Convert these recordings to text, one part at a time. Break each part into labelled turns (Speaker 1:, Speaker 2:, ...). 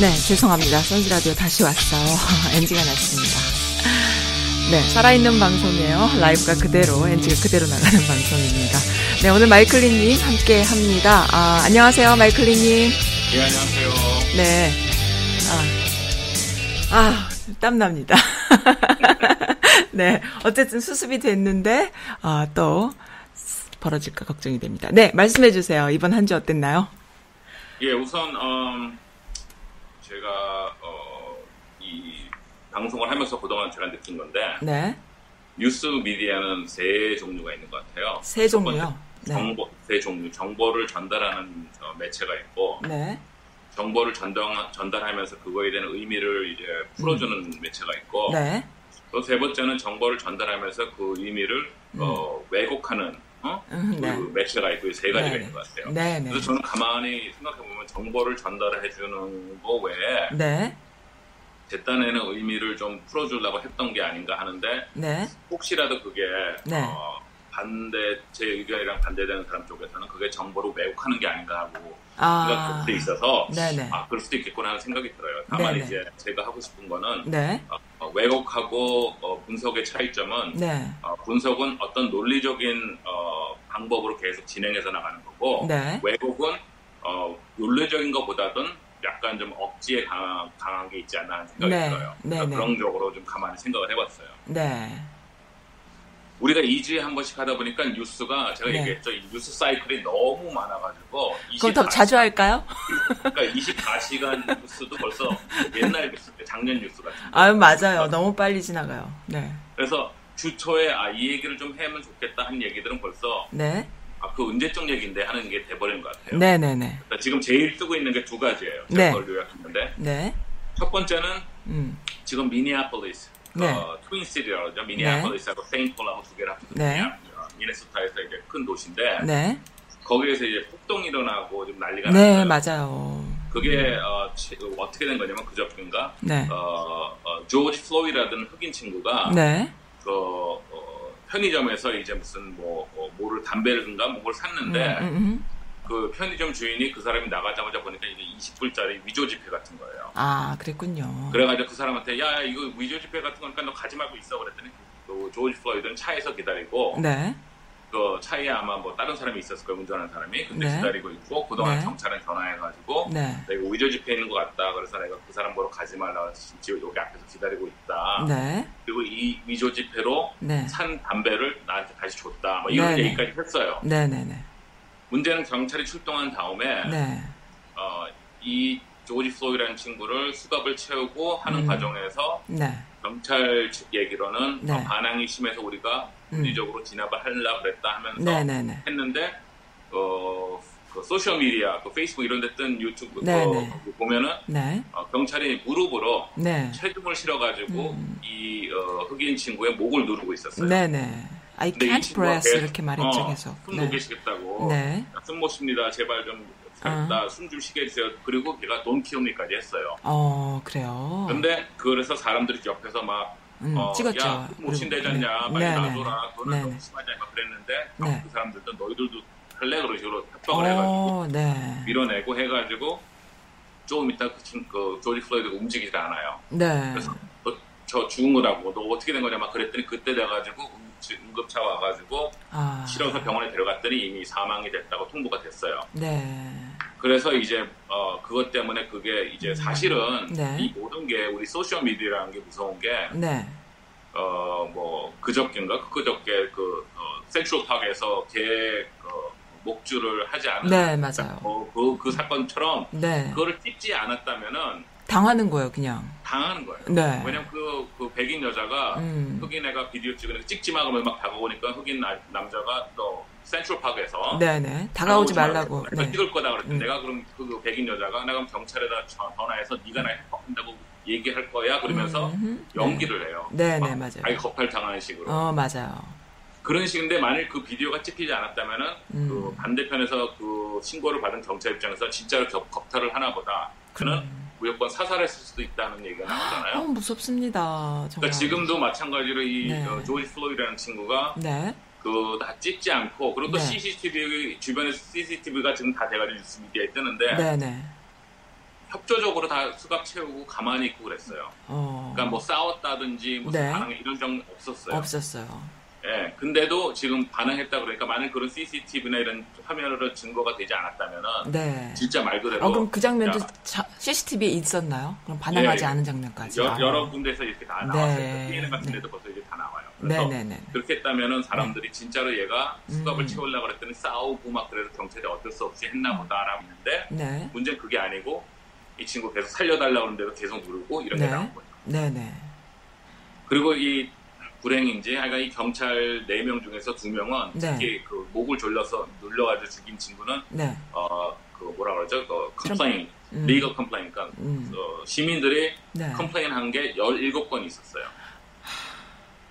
Speaker 1: 네, 죄송합니다. 선즈라디오 다시 왔어요. NG가 났습니다. 네, 살아있는 방송이에요. 라이브가 그대로, NG가 그대로 나가는 방송입니다. 네, 오늘 마이클리님 함께 합니다. 아, 안녕하세요, 마이클리님.
Speaker 2: 네, 안녕하세요.
Speaker 1: 네. 아, 아 땀납니다. 네, 어쨌든 수습이 됐는데, 아, 또, 벌어질까 걱정이 됩니다. 네, 말씀해 주세요. 이번 한 주 어땠나요?
Speaker 2: 예, 우선, 음, 제가 어, 이 방송을 하면서 그동안 제가 느낀 건데
Speaker 1: 네.
Speaker 2: 뉴스 미디어는 세 종류가 있는 것 같아요.
Speaker 1: 세 종류요?
Speaker 2: 네. 정보, 세 종류. 정보를 전달하는 어, 매체가 있고,
Speaker 1: 네.
Speaker 2: 정보를 전달, 전달하면서 그거에 대한 의미를 이제 풀어주는 음. 매체가 있고,
Speaker 1: 네.
Speaker 2: 또세 번째는 정보를 전달하면서 그 의미를 음. 어, 왜곡하는 어? 음, 네. 그 매체가 있고 세 가지가 네 있는 것 같아요.
Speaker 1: 네, 네.
Speaker 2: 그래서 저는 가만히 생각해 보면 정보를 전달해 주는 거 외에
Speaker 1: 네.
Speaker 2: 제 딴에는 의미를 좀 풀어주려고 했던 게 아닌가 하는데
Speaker 1: 네.
Speaker 2: 혹시라도 그게
Speaker 1: 네.
Speaker 2: 어, 반대 제 의견이랑 반대되는 사람 쪽에서는 그게 정보를 왜곡하는 게 아닌가 하고 아. 수도 있어서
Speaker 1: 네네.
Speaker 2: 아 그럴 수도 있겠구나 하는 생각이 들어요. 다만
Speaker 1: 네네.
Speaker 2: 이제 제가 하고 싶은 거는
Speaker 1: 네.
Speaker 2: 어, 어, 왜곡하고 어, 분석의 차이점은
Speaker 1: 네.
Speaker 2: 어, 분석은 어떤 논리적인 어, 방법으로 계속 진행해서 나가는 거고
Speaker 1: 네.
Speaker 2: 왜곡은 어, 논리적인 것보다는 약간 좀 억지에 강한, 강한 게 있지 않나 하는 생각이
Speaker 1: 네.
Speaker 2: 들어요.
Speaker 1: 네.
Speaker 2: 그러니까 그런 쪽으로 좀 가만히 생각을 해봤어요.
Speaker 1: 네.
Speaker 2: 우리가 2주에 한 번씩 하다 보니까 뉴스가 제가
Speaker 1: 네.
Speaker 2: 얘기했죠. 이 뉴스 사이클이 너무 많아가지고
Speaker 1: 그럼 더 자주 할까요?
Speaker 2: 그러니까 24시간 뉴스도 벌써 옛날 뉴스, 작년 뉴스 같은
Speaker 1: 아유 맞아요. 너무 빨리 지나가요. 네.
Speaker 2: 그래서 주초에 아 이 얘기를 좀 하면 좋겠다 하는 얘기들은 벌써
Speaker 1: 네.
Speaker 2: 아 그 언제적 얘기인데 하는 게 돼버린 것 같아요.
Speaker 1: 네네네.
Speaker 2: 그러니까 지금 제일 뜨고 있는 게 두 가지예요.
Speaker 1: 네.
Speaker 2: 제가 그걸 요약했는데
Speaker 1: 네.
Speaker 2: 첫 번째는
Speaker 1: 음.
Speaker 2: 지금 미니아폴리스
Speaker 1: 네.
Speaker 2: 어, 트윈시티라고 하죠. 미니아폴리스하고 세인트폴하고 두 개를 합쳐서
Speaker 1: 네.
Speaker 2: 어, 미네소타에서 이제 큰 도시인데
Speaker 1: 네.
Speaker 2: 거기에서 이제 폭동이 일어나고 좀 난리가
Speaker 1: 네,
Speaker 2: 났어요.
Speaker 1: 맞아요.
Speaker 2: 그게 어, 치- 어떻게 된 거냐면 그저께인가
Speaker 1: 네.
Speaker 2: 어, 어, 조지 플로이드라는 흑인 친구가
Speaker 1: 네.
Speaker 2: 그 어, 편의점에서 이제 무슨 뭐 어, 뭐를 담배를인가 뭐를 샀는데
Speaker 1: 음, 음, 음.
Speaker 2: 그 편의점 주인이 그 사람이 나가자마자 보니까 이게 20불짜리 위조 지폐 같은 거예요.
Speaker 1: 아, 그랬군요.
Speaker 2: 그래가지고 그 사람한테 야 이거 위조 지폐 같은 거니까 너 가지 말고 있어 그랬더니 그 조지 플로이드는 차에서 기다리고
Speaker 1: 네.
Speaker 2: 그 차에 아마 뭐 다른 사람이 있었을 거예요 운전하는 사람이 근데
Speaker 1: 네.
Speaker 2: 기다리고 있고 그동안
Speaker 1: 네.
Speaker 2: 경찰에 전화해가지고
Speaker 1: 네.
Speaker 2: 내가 위조 지폐 있는 것 같다 그래서 내가 그 사람 보러 가지 말라 지금 여기 앞에서 기다리고 있다
Speaker 1: 네.
Speaker 2: 그리고 이 위조 지폐로
Speaker 1: 네.
Speaker 2: 산 담배를 나한테 다시 줬다 뭐 이런
Speaker 1: 네네.
Speaker 2: 얘기까지 했어요
Speaker 1: 네네네.
Speaker 2: 문제는 경찰이 출동한 다음에
Speaker 1: 네.
Speaker 2: 어, 이 조지 플로이드라는 친구를 수갑을 채우고 하는
Speaker 1: 음.
Speaker 2: 과정에서
Speaker 1: 네.
Speaker 2: 경찰 측 얘기로는
Speaker 1: 네.
Speaker 2: 어, 반항이 심해서 우리가
Speaker 1: 음.
Speaker 2: 물리적으로 진압을 하려 그랬다 하면서
Speaker 1: 네네네.
Speaker 2: 했는데 어, 그 소셜 미디어, 그 페이스북 이런 데 뜬 유튜브
Speaker 1: 네,
Speaker 2: 그
Speaker 1: 네.
Speaker 2: 그 보면은
Speaker 1: 네.
Speaker 2: 어, 경찰이 무릎으로
Speaker 1: 네.
Speaker 2: 체중을 실어가지고
Speaker 1: 음.
Speaker 2: 이 어, 흑인 친구의 목을 누르고 있었어요.
Speaker 1: I can't
Speaker 2: 친구가
Speaker 1: breathe
Speaker 2: 계속,
Speaker 1: 이렇게 말했죠
Speaker 2: 어,
Speaker 1: 계속.
Speaker 2: 숨
Speaker 1: 네.
Speaker 2: 녹이시겠다고
Speaker 1: 네.
Speaker 2: 숨못 쉽니다. 제발 좀 살다 숨좀 쉬게 해주세요. 그리고 걔가 돈 키우미까지 했어요.
Speaker 1: 어 그래요.
Speaker 2: 근데 그래서 사람들이 옆에서 막
Speaker 1: 음,
Speaker 2: 어,
Speaker 1: 찍었죠.
Speaker 2: 야, 못 않냐, 빨리
Speaker 1: 네네.
Speaker 2: 놔둬라, 그거는
Speaker 1: 네네.
Speaker 2: 너무 심하지 않냐 그랬는데
Speaker 1: 네.
Speaker 2: 그 사람들도 너희들도 할래 그런 식으로 협박을 해가지고
Speaker 1: 어, 네.
Speaker 2: 밀어내고 해가지고 조금 이따 그, 친- 그 조지 플로이드가 움직이질 않아요.
Speaker 1: 네.
Speaker 2: 그래서 너, 저 죽은 거라고 너 어떻게 된 거냐 막 그랬더니 그때 돼가지고 응- 응급차 와가지고
Speaker 1: 아.
Speaker 2: 실어서 병원에 데려갔더니 이미 사망이 됐다고 통보가 됐어요.
Speaker 1: 네.
Speaker 2: 그래서 이제 어 그것 때문에 그게 이제 사실은
Speaker 1: 네.
Speaker 2: 이 모든 게 우리 소셜 미디어라는 게 무서운 게
Speaker 1: 네.
Speaker 2: 어, 뭐, 그저께인가? 그저께 그, 어, 센트럴 파크에서 개, 어, 목줄을 하지 않은.
Speaker 1: 네, 맞아요.
Speaker 2: 어, 그, 그 사건처럼,
Speaker 1: 네.
Speaker 2: 그거를 찍지 않았다면은
Speaker 1: 당하는 거예요, 그냥.
Speaker 2: 당하는 거예요.
Speaker 1: 네.
Speaker 2: 왜냐면 그, 그 백인 여자가,
Speaker 1: 음.
Speaker 2: 흑인 애가 비디오 찍으니까 찍지 마 그러면 막 다가오니까 흑인 나- 남자가 또 센트럴 파크에서.
Speaker 1: 네네. 다가오지 말라고.
Speaker 2: 말고
Speaker 1: 네.
Speaker 2: 찍을 거다 그랬더니
Speaker 1: 음.
Speaker 2: 내가 그럼 그 백인 여자가 내가 그럼 경찰에다 전- 전화해서 네가 나 협박한다고 얘기할 거야 그러면서
Speaker 1: 음흠.
Speaker 2: 연기를 해요.
Speaker 1: 네,
Speaker 2: 막
Speaker 1: 네, 맞아요.
Speaker 2: 아예 겁탈 당하는 식으로.
Speaker 1: 어, 맞아요.
Speaker 2: 그런 식인데 만일 그 비디오가 찍히지 않았다면은
Speaker 1: 음.
Speaker 2: 그 반대편에서 그 신고를 받은 경찰 입장에서 진짜로 겹, 겁탈을 하나보다 그는
Speaker 1: 음.
Speaker 2: 무조건 사살했을 수도 있다는 얘기가
Speaker 1: 어,
Speaker 2: 나오잖아요.
Speaker 1: 무섭습니다. 정말.
Speaker 2: 그러니까 지금도 마찬가지로 이
Speaker 1: 네.
Speaker 2: 어, 조지 플로이라는 친구가
Speaker 1: 네.
Speaker 2: 그다 찍지 않고 그리고 또
Speaker 1: 네.
Speaker 2: CCTV 주변에 CCTV가 지금 다 돼가지고 뉴스 미디어에 뜨는데
Speaker 1: 네네.
Speaker 2: 협조적으로 다 수갑 채우고 가만히 있고 그랬어요.
Speaker 1: 어.
Speaker 2: 그러니까 뭐 싸웠다든지 무슨
Speaker 1: 네.
Speaker 2: 반응 이런 점 없었어요.
Speaker 1: 없었어요.
Speaker 2: 예, 근데도 지금 반응했다 그러니까 만약 그런 CCTV나 이런 화면으로 증거가 되지 않았다면은
Speaker 1: 네.
Speaker 2: 진짜 말 그대로
Speaker 1: 어, 그럼 그 장면도
Speaker 2: 야,
Speaker 1: 자- CCTV에 있었나요? 그럼 반항하지
Speaker 2: 예,
Speaker 1: 않은 장면까지.
Speaker 2: 여,
Speaker 1: 아.
Speaker 2: 여러 군데서 이렇게 다
Speaker 1: 네.
Speaker 2: 나왔어요. CNN 같은
Speaker 1: 네.
Speaker 2: 데도 벌써 이제 다 나와요. 그래서
Speaker 1: 네네네.
Speaker 2: 그렇게 했다면은 사람들이 진짜로 얘가 수갑을
Speaker 1: 음.
Speaker 2: 채우려고 그랬더니 싸우고 막 그래서 경찰이 어쩔 수 없이 했나 보다라고 했는데
Speaker 1: 네.
Speaker 2: 문제는 그게 아니고 이 친구 계속 살려달라고 하는데도 계속 누르고 이런 게
Speaker 1: 네.
Speaker 2: 나온 거예요.
Speaker 1: 네네.
Speaker 2: 그리고 이 불행인지 하여간 이 경찰 4명 중에서 2명은
Speaker 1: 네.
Speaker 2: 특히 그 목을 졸려서 눌러가지고 죽인 친구는
Speaker 1: 네.
Speaker 2: 어, 그 뭐라 그러죠? 그 complain,
Speaker 1: 음.
Speaker 2: legal complain, 그러니까
Speaker 1: 음.
Speaker 2: 어, 시민들이
Speaker 1: 네.
Speaker 2: complain 한 게 17건 있었어요.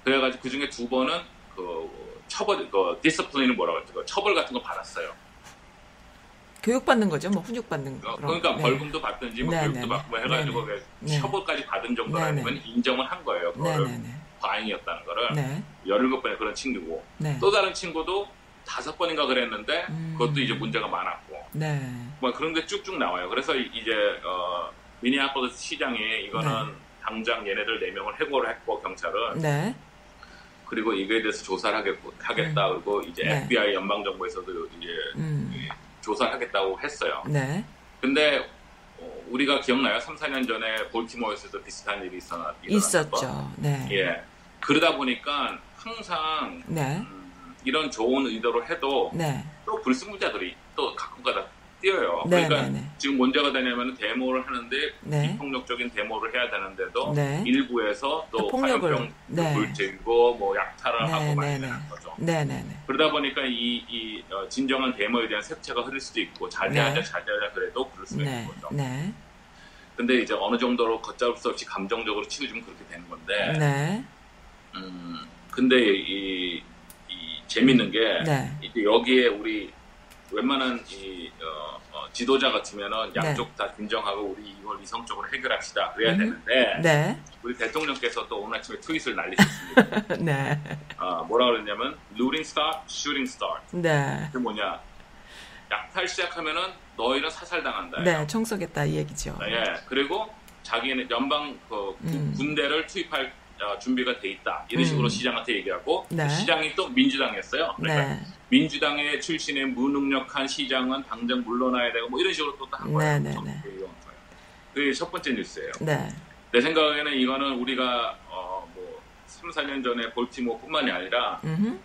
Speaker 2: 그래가지고 그 중에 두 번은 그 처벌, 그 discipline은 뭐라 그러죠? 그 처벌 같은 거 받았어요.
Speaker 1: 교육받는 거죠. 뭐 훈육받는 거.
Speaker 2: 어, 그러니까
Speaker 1: 네.
Speaker 2: 벌금도 받든지 뭐
Speaker 1: 네,
Speaker 2: 교육도
Speaker 1: 네,
Speaker 2: 받고 뭐
Speaker 1: 네.
Speaker 2: 해가지고
Speaker 1: 네,
Speaker 2: 그
Speaker 1: 네.
Speaker 2: 처벌까지 받은 정도라면. 인정을 한 거예요. 그거를. 과잉이었다는 거를
Speaker 1: 네.
Speaker 2: 17번의 그런 친구고
Speaker 1: 네.
Speaker 2: 또 다른 친구도 다섯 번인가 그랬는데
Speaker 1: 음.
Speaker 2: 그것도 이제 문제가 많았고
Speaker 1: 네.
Speaker 2: 뭐 그런 게 쭉쭉 나와요. 그래서 이- 이제 어, 미니아폴리스 시장이 이거는 당장 얘네들 네 명을 해고를 했고 경찰은
Speaker 1: 네.
Speaker 2: 그리고 이거에 대해서 조사를 하겠고, 하겠다 그리고 이제
Speaker 1: 네.
Speaker 2: FBI 연방 정부에서도 이제
Speaker 1: 음.
Speaker 2: 조사를 하겠다고 했어요.
Speaker 1: 네.
Speaker 2: 근데 어, 우리가 기억나요? 3, 4년 전에 볼티모어에서도 비슷한 일이 있었나 일어났던?
Speaker 1: 있었죠. 네.
Speaker 2: 예. 그러다 보니까 항상
Speaker 1: 네.
Speaker 2: 음, 이런 좋은 의도로 해도
Speaker 1: 네.
Speaker 2: 또 불순물자들이 또 가끔가다 뛰어요.
Speaker 1: 네,
Speaker 2: 그러니까
Speaker 1: 네, 네.
Speaker 2: 지금 문제가 되냐면 데모를 하는데
Speaker 1: 네.
Speaker 2: 비폭력적인 데모를 해야 되는데도
Speaker 1: 네.
Speaker 2: 일부에서 또
Speaker 1: 또 폭력을,
Speaker 2: 화염병
Speaker 1: 네.
Speaker 2: 물질고 뭐 약탈을
Speaker 1: 네,
Speaker 2: 하고 많이. 되는 거죠. 그러다 보니까 이, 이 어, 진정한 데모에 대한 색채가 흐를 수도 있고 자제하자
Speaker 1: 네.
Speaker 2: 자제하자 그래도 그럴 수도
Speaker 1: 네.
Speaker 2: 있는 거죠.
Speaker 1: 네.
Speaker 2: 근데 이제 어느 정도로 걷잡을 수 없이 감정적으로 치우치면 그렇게 되는 건데
Speaker 1: 네.
Speaker 2: 음, 근데 이, 이 재밌는 게
Speaker 1: 네.
Speaker 2: 이제 여기에 우리 웬만한 이 어, 어, 지도자 같으면은 양쪽 다 진정하고 우리 이걸 이성적으로 해결합시다 그래야
Speaker 1: 음.
Speaker 2: 되는데
Speaker 1: 네.
Speaker 2: 우리 대통령께서 또 오늘 아침에 트윗을 날리셨습니다.
Speaker 1: 네.
Speaker 2: 아, 뭐라 그랬냐면 looting start, shooting start.
Speaker 1: 네.
Speaker 2: 그게 뭐냐? 약탈 시작하면은 너희는 사살당한다.
Speaker 1: 네. 청소겠다 이 얘기죠.
Speaker 2: 예. 그리고 자기는 연방 그 구-
Speaker 1: 음.
Speaker 2: 군대를 투입할 어, 준비가 돼 있다. 이런
Speaker 1: 음.
Speaker 2: 식으로 시장한테 얘기하고
Speaker 1: 네.
Speaker 2: 시장이 또 민주당이었어요. 그러니까
Speaker 1: 네.
Speaker 2: 민주당의 출신의 무능력한 시장은 당장 물러나야 되고 뭐 이런 식으로 또한 거예요.
Speaker 1: 네, 네, 네.
Speaker 2: 그게 첫 번째 뉴스예요.
Speaker 1: 네.
Speaker 2: 내 생각에는 이거는 우리가 어, 뭐 3, 4년 전에 볼티모어뿐만이 아니라
Speaker 1: 음.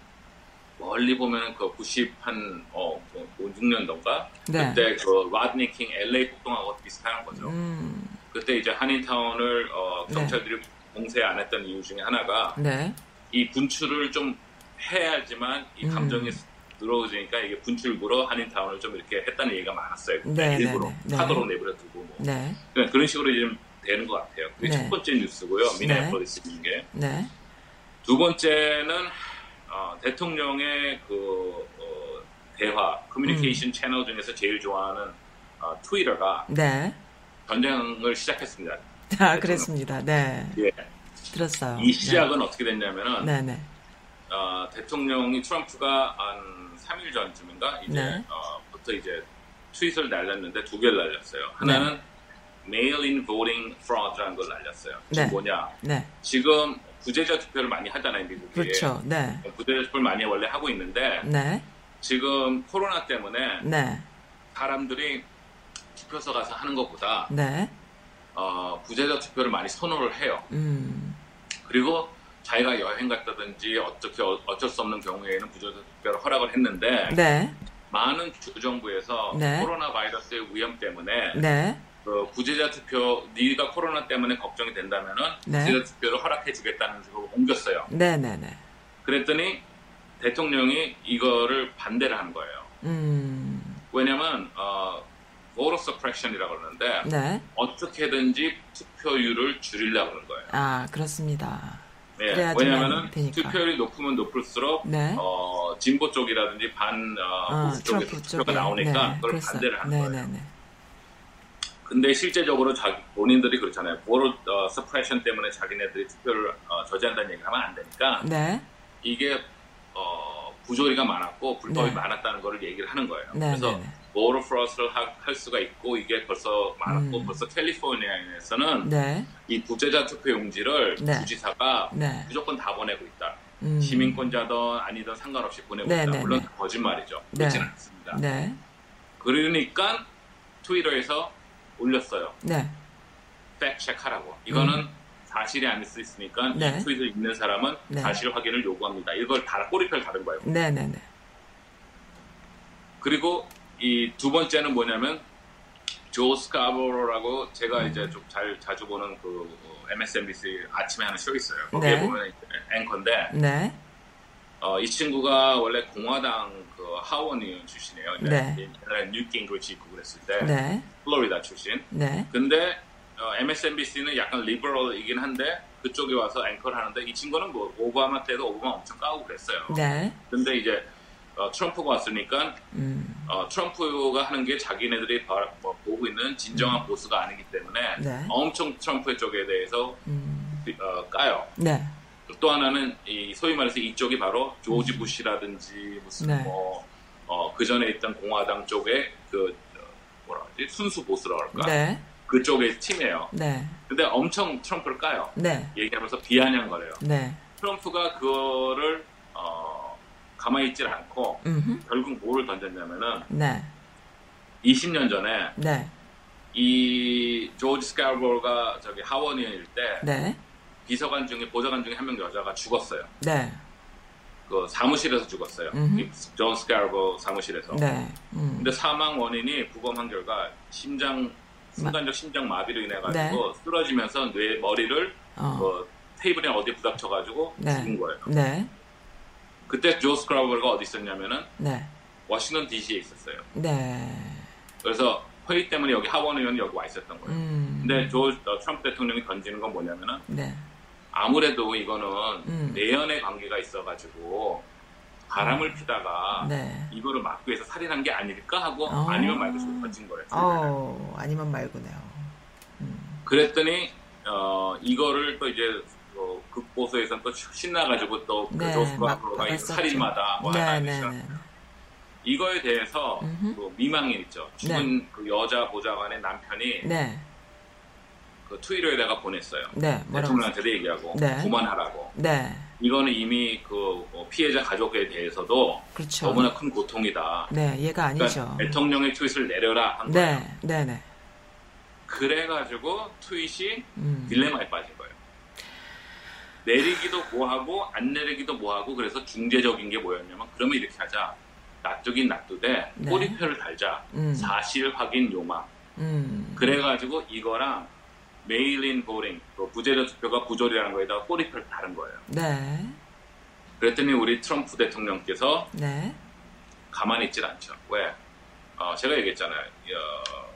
Speaker 2: 멀리 보면 그 90한 어, 뭐 6년도인가
Speaker 1: 네.
Speaker 2: 그때 그 라드니 킹 LA 폭동하고 비슷한 거죠.
Speaker 1: 음.
Speaker 2: 그때 이제 한인타운을 어,
Speaker 1: 네.
Speaker 2: 경찰들이 봉쇄 안 했던 이유 중에 하나가
Speaker 1: 네.
Speaker 2: 이 분출을 좀 해야지만 이
Speaker 1: 음.
Speaker 2: 감정이 늘어지니까 이게 분출구로 한인타운을 좀 이렇게 했다는 얘기가 많았어요.
Speaker 1: 네,
Speaker 2: 일부러
Speaker 1: 네, 네.
Speaker 2: 파도로 내버려 두고 뭐.
Speaker 1: 네.
Speaker 2: 그냥 그런 식으로 좀 되는 것 같아요. 그게
Speaker 1: 네.
Speaker 2: 첫 번째 뉴스고요. 미네폴리스 중에.
Speaker 1: 네.
Speaker 2: 두 번째는 어, 대통령의 그 어, 대화 커뮤니케이션 채널 중에서 제일 좋아하는 어, 트위터가
Speaker 1: 네.
Speaker 2: 전쟁을 시작했습니다.
Speaker 1: 아, 그랬습니다. 네.
Speaker 2: 예.
Speaker 1: 들었어요.
Speaker 2: 이 시작은 어떻게 됐냐면은
Speaker 1: 네. 네.
Speaker 2: 어, 대통령이 트럼프가 한 3일 전쯤인가 이제
Speaker 1: 네.
Speaker 2: 어, 부터 이제 트윗을 날렸는데 두 개를 날렸어요. 하나는 mail-in voting fraud라는 걸 날렸어요. 지금
Speaker 1: 네.
Speaker 2: 뭐냐?
Speaker 1: 네.
Speaker 2: 지금 부재자 투표를 많이 하잖아요, 미국이.
Speaker 1: 그렇죠. 네.
Speaker 2: 부재자 투표를 많이 원래 하고 있는데
Speaker 1: 네.
Speaker 2: 지금 코로나 때문에
Speaker 1: 네.
Speaker 2: 사람들이 투표소 가서 하는 것보다
Speaker 1: 네.
Speaker 2: 어, 부재자 투표를 많이 선호를 해요.
Speaker 1: 음.
Speaker 2: 그리고 자기가 여행 갔다든지 어떻게 어- 어쩔 수 없는 경우에는 투표를 허락을 했는데
Speaker 1: 네.
Speaker 2: 많은 주정부에서
Speaker 1: 네.
Speaker 2: 코로나 바이러스의 위험 때문에
Speaker 1: 네.
Speaker 2: 그 부재자 투표 네가 코로나 때문에 걱정이 된다면은
Speaker 1: 네.
Speaker 2: 부재자 투표를 허락해 주겠다는 식으로 옮겼어요.
Speaker 1: 네. 네. 네.
Speaker 2: 그랬더니 대통령이 이거를 반대를 한 거예요.
Speaker 1: 음.
Speaker 2: 왜냐면 어, voter suppression이라고 그러는데
Speaker 1: 네.
Speaker 2: 어떻게든지 투표율을 줄이려고 그런 거예요.
Speaker 1: 아, 그렇습니다.
Speaker 2: 왜냐면은
Speaker 1: 되니까.
Speaker 2: 투표율이 높으면 높을수록
Speaker 1: 네.
Speaker 2: 어, 진보 쪽이라든지 반 어,
Speaker 1: 아,
Speaker 2: 보수 쪽에
Speaker 1: 트럼프
Speaker 2: 투표가
Speaker 1: 쪽에.
Speaker 2: 나오니까
Speaker 1: 네.
Speaker 2: 그걸
Speaker 1: 그래서-
Speaker 2: 반대를 한
Speaker 1: 네,
Speaker 2: 거예요.
Speaker 1: 네, 네.
Speaker 2: 근데 실제적으로 자기 본인들이 그렇잖아요. 보로 어, 서프레션 때문에 자기네들이 투표를 어, 저지한다는 얘기를 하면 안 되니까
Speaker 1: 네.
Speaker 2: 이게 어, 부조리가 많았고 불법이
Speaker 1: 네.
Speaker 2: 많았다는 거를 얘기를 하는 거예요.
Speaker 1: 네,
Speaker 2: 그래서 하- 할 수가 있고 이게 벌써 많았고
Speaker 1: 음.
Speaker 2: 벌써 캘리포니아에서는
Speaker 1: 네.
Speaker 2: 이 부재자 투표 용지를
Speaker 1: 네.
Speaker 2: 주지사가
Speaker 1: 네.
Speaker 2: 무조건 다 보내고 있다.
Speaker 1: 음.
Speaker 2: 시민권자든 아니든 상관없이 보내고
Speaker 1: 네,
Speaker 2: 있다.
Speaker 1: 네,
Speaker 2: 물론
Speaker 1: 네.
Speaker 2: 거짓말이죠.
Speaker 1: 네.
Speaker 2: 그렇진 않습니다.
Speaker 1: 네.
Speaker 2: 그러니까 트위터에서 올렸어요.
Speaker 1: 네.
Speaker 2: 팩 체크하라고. 이거는 사실이 아닐 수 있으니까
Speaker 1: 음. 네.
Speaker 2: 이 트윗을 읽는 사람은
Speaker 1: 네.
Speaker 2: 사실 확인을 요구합니다. 이걸 다 꼬리표를 달은 거예요.
Speaker 1: 네, 네, 네.
Speaker 2: 그리고 이 두 번째는 뭐냐면 조 스카보로라고 제가
Speaker 1: 음.
Speaker 2: 이제 좀 잘 자주 보는 그 MSNBC 아침에 하는 쇼 있어요. 거기에
Speaker 1: 네.
Speaker 2: 보면 앵커인데
Speaker 1: 네.
Speaker 2: 어, 이 친구가 원래 공화당 그 하원 의원 출신이에요.
Speaker 1: 네.
Speaker 2: 옛날에 뉴트 깅그리치 있고 그랬을 때
Speaker 1: 네.
Speaker 2: 플로리다 출신.
Speaker 1: 네.
Speaker 2: 근데 어, MSNBC는 약간 리버럴이긴 한데 그쪽에 와서 앵커를 하는데 이 친구는 뭐 오바마 때도 오바마 엄청 까고 그랬어요.
Speaker 1: 네.
Speaker 2: 근데 이제 어, 트럼프가 왔으니까
Speaker 1: 음.
Speaker 2: 어, 트럼프가 하는 게 자기네들이 바, 뭐, 보고 있는 진정한 보수가 아니기 때문에
Speaker 1: 네.
Speaker 2: 엄청 트럼프 쪽에 대해서
Speaker 1: 음.
Speaker 2: 어, 까요.
Speaker 1: 네.
Speaker 2: 또 하나는 이 소위 말해서 이쪽이 바로 조지 부시라든지 무슨
Speaker 1: 음. 네.
Speaker 2: 뭐 어, 그 전에 있던 공화당 쪽에 그 어, 뭐라 하지 순수 보수라고 할까
Speaker 1: 네.
Speaker 2: 그쪽의 팀이에요.
Speaker 1: 네.
Speaker 2: 근데 엄청 트럼프를 까요.
Speaker 1: 네.
Speaker 2: 얘기하면서 비아냥거려요.
Speaker 1: 네.
Speaker 2: 트럼프가 그거를 어, 가만히 있질 않고
Speaker 1: 음.
Speaker 2: 결국 뭐를 던졌냐면은
Speaker 1: 네.
Speaker 2: 20년 전에
Speaker 1: 네.
Speaker 2: 이 조지 스카보가 저기 하원 의원일 때
Speaker 1: 네.
Speaker 2: 비서관 중에 보좌관 중에 한 명 여자가 죽었어요.
Speaker 1: 네.
Speaker 2: 그 사무실에서 죽었어요.
Speaker 1: 음흠.
Speaker 2: 이존 스카보 사무실에서.
Speaker 1: 네. 음.
Speaker 2: 근데 사망 원인이 부검한 결과 심장 순간적 심장 마비로 인해 가지고 쓰러지면서 뇌 머리를
Speaker 1: 네. 어.
Speaker 2: 그 테이블에 어디에 부닥쳐 가지고
Speaker 1: 네.
Speaker 2: 죽은 거예요.
Speaker 1: 네.
Speaker 2: 그때 조 스카보가 어디 있었냐면은
Speaker 1: 네.
Speaker 2: 워싱턴 D.C.에 있었어요.
Speaker 1: 네.
Speaker 2: 그래서 회의 때문에 여기 하원 의원이 여기 와 있었던 거예요.
Speaker 1: 음.
Speaker 2: 근데 조 어, 트럼프 대통령이 던지는 건 뭐냐면은
Speaker 1: 네.
Speaker 2: 아무래도 이거는
Speaker 1: 음.
Speaker 2: 내연의 관계가 있어가지고 바람을 피다가
Speaker 1: 네.
Speaker 2: 이거를 막기 위해서 살인한 게 아닐까 하고
Speaker 1: 어.
Speaker 2: 아니면 말고 싶어 던진 거예요.
Speaker 1: 어, 아니면 말고네요. 음.
Speaker 2: 그랬더니 어, 이거를 또 이제 어, 극보수에서는 또 신나가지고 또그
Speaker 1: 네, 막
Speaker 2: 그거가
Speaker 1: 그랬었죠.
Speaker 2: 살인마다 뭐
Speaker 1: 네,
Speaker 2: 하나
Speaker 1: 네. 네.
Speaker 2: 이거에 대해서. 그 미망인 있죠. 죽은 그 여자 보좌관의 남편이
Speaker 1: 네.
Speaker 2: 그 트위터에다가 보냈어요.
Speaker 1: 네.
Speaker 2: 대통령한테도 얘기하고
Speaker 1: 네.
Speaker 2: 그만하라고.
Speaker 1: 네.
Speaker 2: 이거는 이미 그 어, 피해자 가족에 대해서도
Speaker 1: 그렇죠.
Speaker 2: 너무나 큰 고통이다.
Speaker 1: 네, 얘가 아니죠.
Speaker 2: 그러니까 대통령의 트윗을 내려라 한 거예요.
Speaker 1: 네. 네, 네.
Speaker 2: 그래가지고 트윗이
Speaker 1: 음.
Speaker 2: 딜레마에 빠진. 내리기도 뭐하고 안 내리기도 뭐하고 그래서 중재적인 게 뭐였냐면 그러면 이렇게 하자. 놔두긴 놔두되
Speaker 1: 네.
Speaker 2: 꼬리표를 달자.
Speaker 1: 음.
Speaker 2: 사실 확인 요망.
Speaker 1: 음.
Speaker 2: 그래가지고 이거랑 메일인 보링, 또 부재자 투표가 부조리라는 거에다가 꼬리표를 다른 거예요.
Speaker 1: 네.
Speaker 2: 그랬더니 우리 트럼프 대통령께서
Speaker 1: 네.
Speaker 2: 가만히 있질 않죠. 왜? 어, 제가 얘기했잖아요. 어,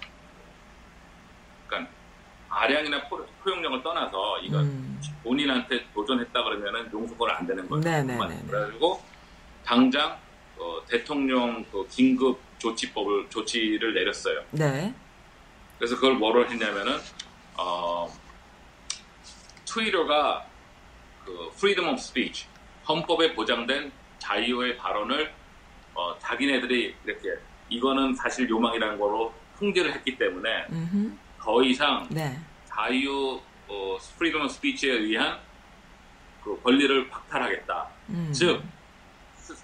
Speaker 2: 아량이나 포, 포용력을 떠나서 이건
Speaker 1: 음.
Speaker 2: 본인한테 도전했다 그러면은 용서가 안 되는 거예요.
Speaker 1: 네네네네.
Speaker 2: 정말. 그래가지고 당장 어, 대통령 그 긴급 조치법을 조치를 내렸어요.
Speaker 1: 네.
Speaker 2: 그래서 그걸 뭐를 했냐면은 어, 트위터가 그 freedom of speech 헌법에 보장된 자유의 발언을 어, 자기네들이 이렇게 이거는 사실 요망이라는 거로 통제를 했기 때문에
Speaker 1: 음.
Speaker 2: 더 이상
Speaker 1: 네.
Speaker 2: 자유 어, of speech에 의한 그 권리를 박탈하겠다.
Speaker 1: 음.
Speaker 2: 즉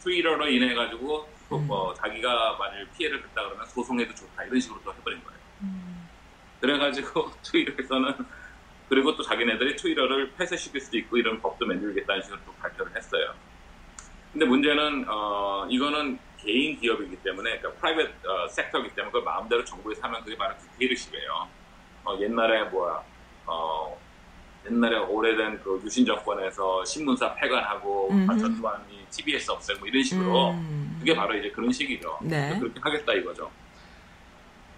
Speaker 2: 트위터로 인해 가지고
Speaker 1: 음.
Speaker 2: 뭐 자기가 만일 피해를 줬다 그러면 소송해도 좋다 이런 식으로 또 해버린 거예요.
Speaker 1: 음.
Speaker 2: 그래가지고 트위터에서는 그리고 또 자기네들이 트위터를 폐쇄시킬 수도 있고 이런 법도 만들겠다는 식으로 또 발표를 했어요. 근데 문제는 어, 이거는 개인 기업이기 때문에 그러니까 private 어, sector이기 때문에 그걸 마음대로 정부에서 하면 그게 바로 디테일식이에요. 어, 옛날에 뭐야 어, 옛날에 오래된 그 유신 정권에서 신문사 폐간하고
Speaker 1: 음흠.
Speaker 2: 전두환이 TBC 없애고 뭐 이런 식으로
Speaker 1: 음.
Speaker 2: 그게 바로 이제 그런 식이죠.
Speaker 1: 네.
Speaker 2: 그렇게 하겠다 이거죠.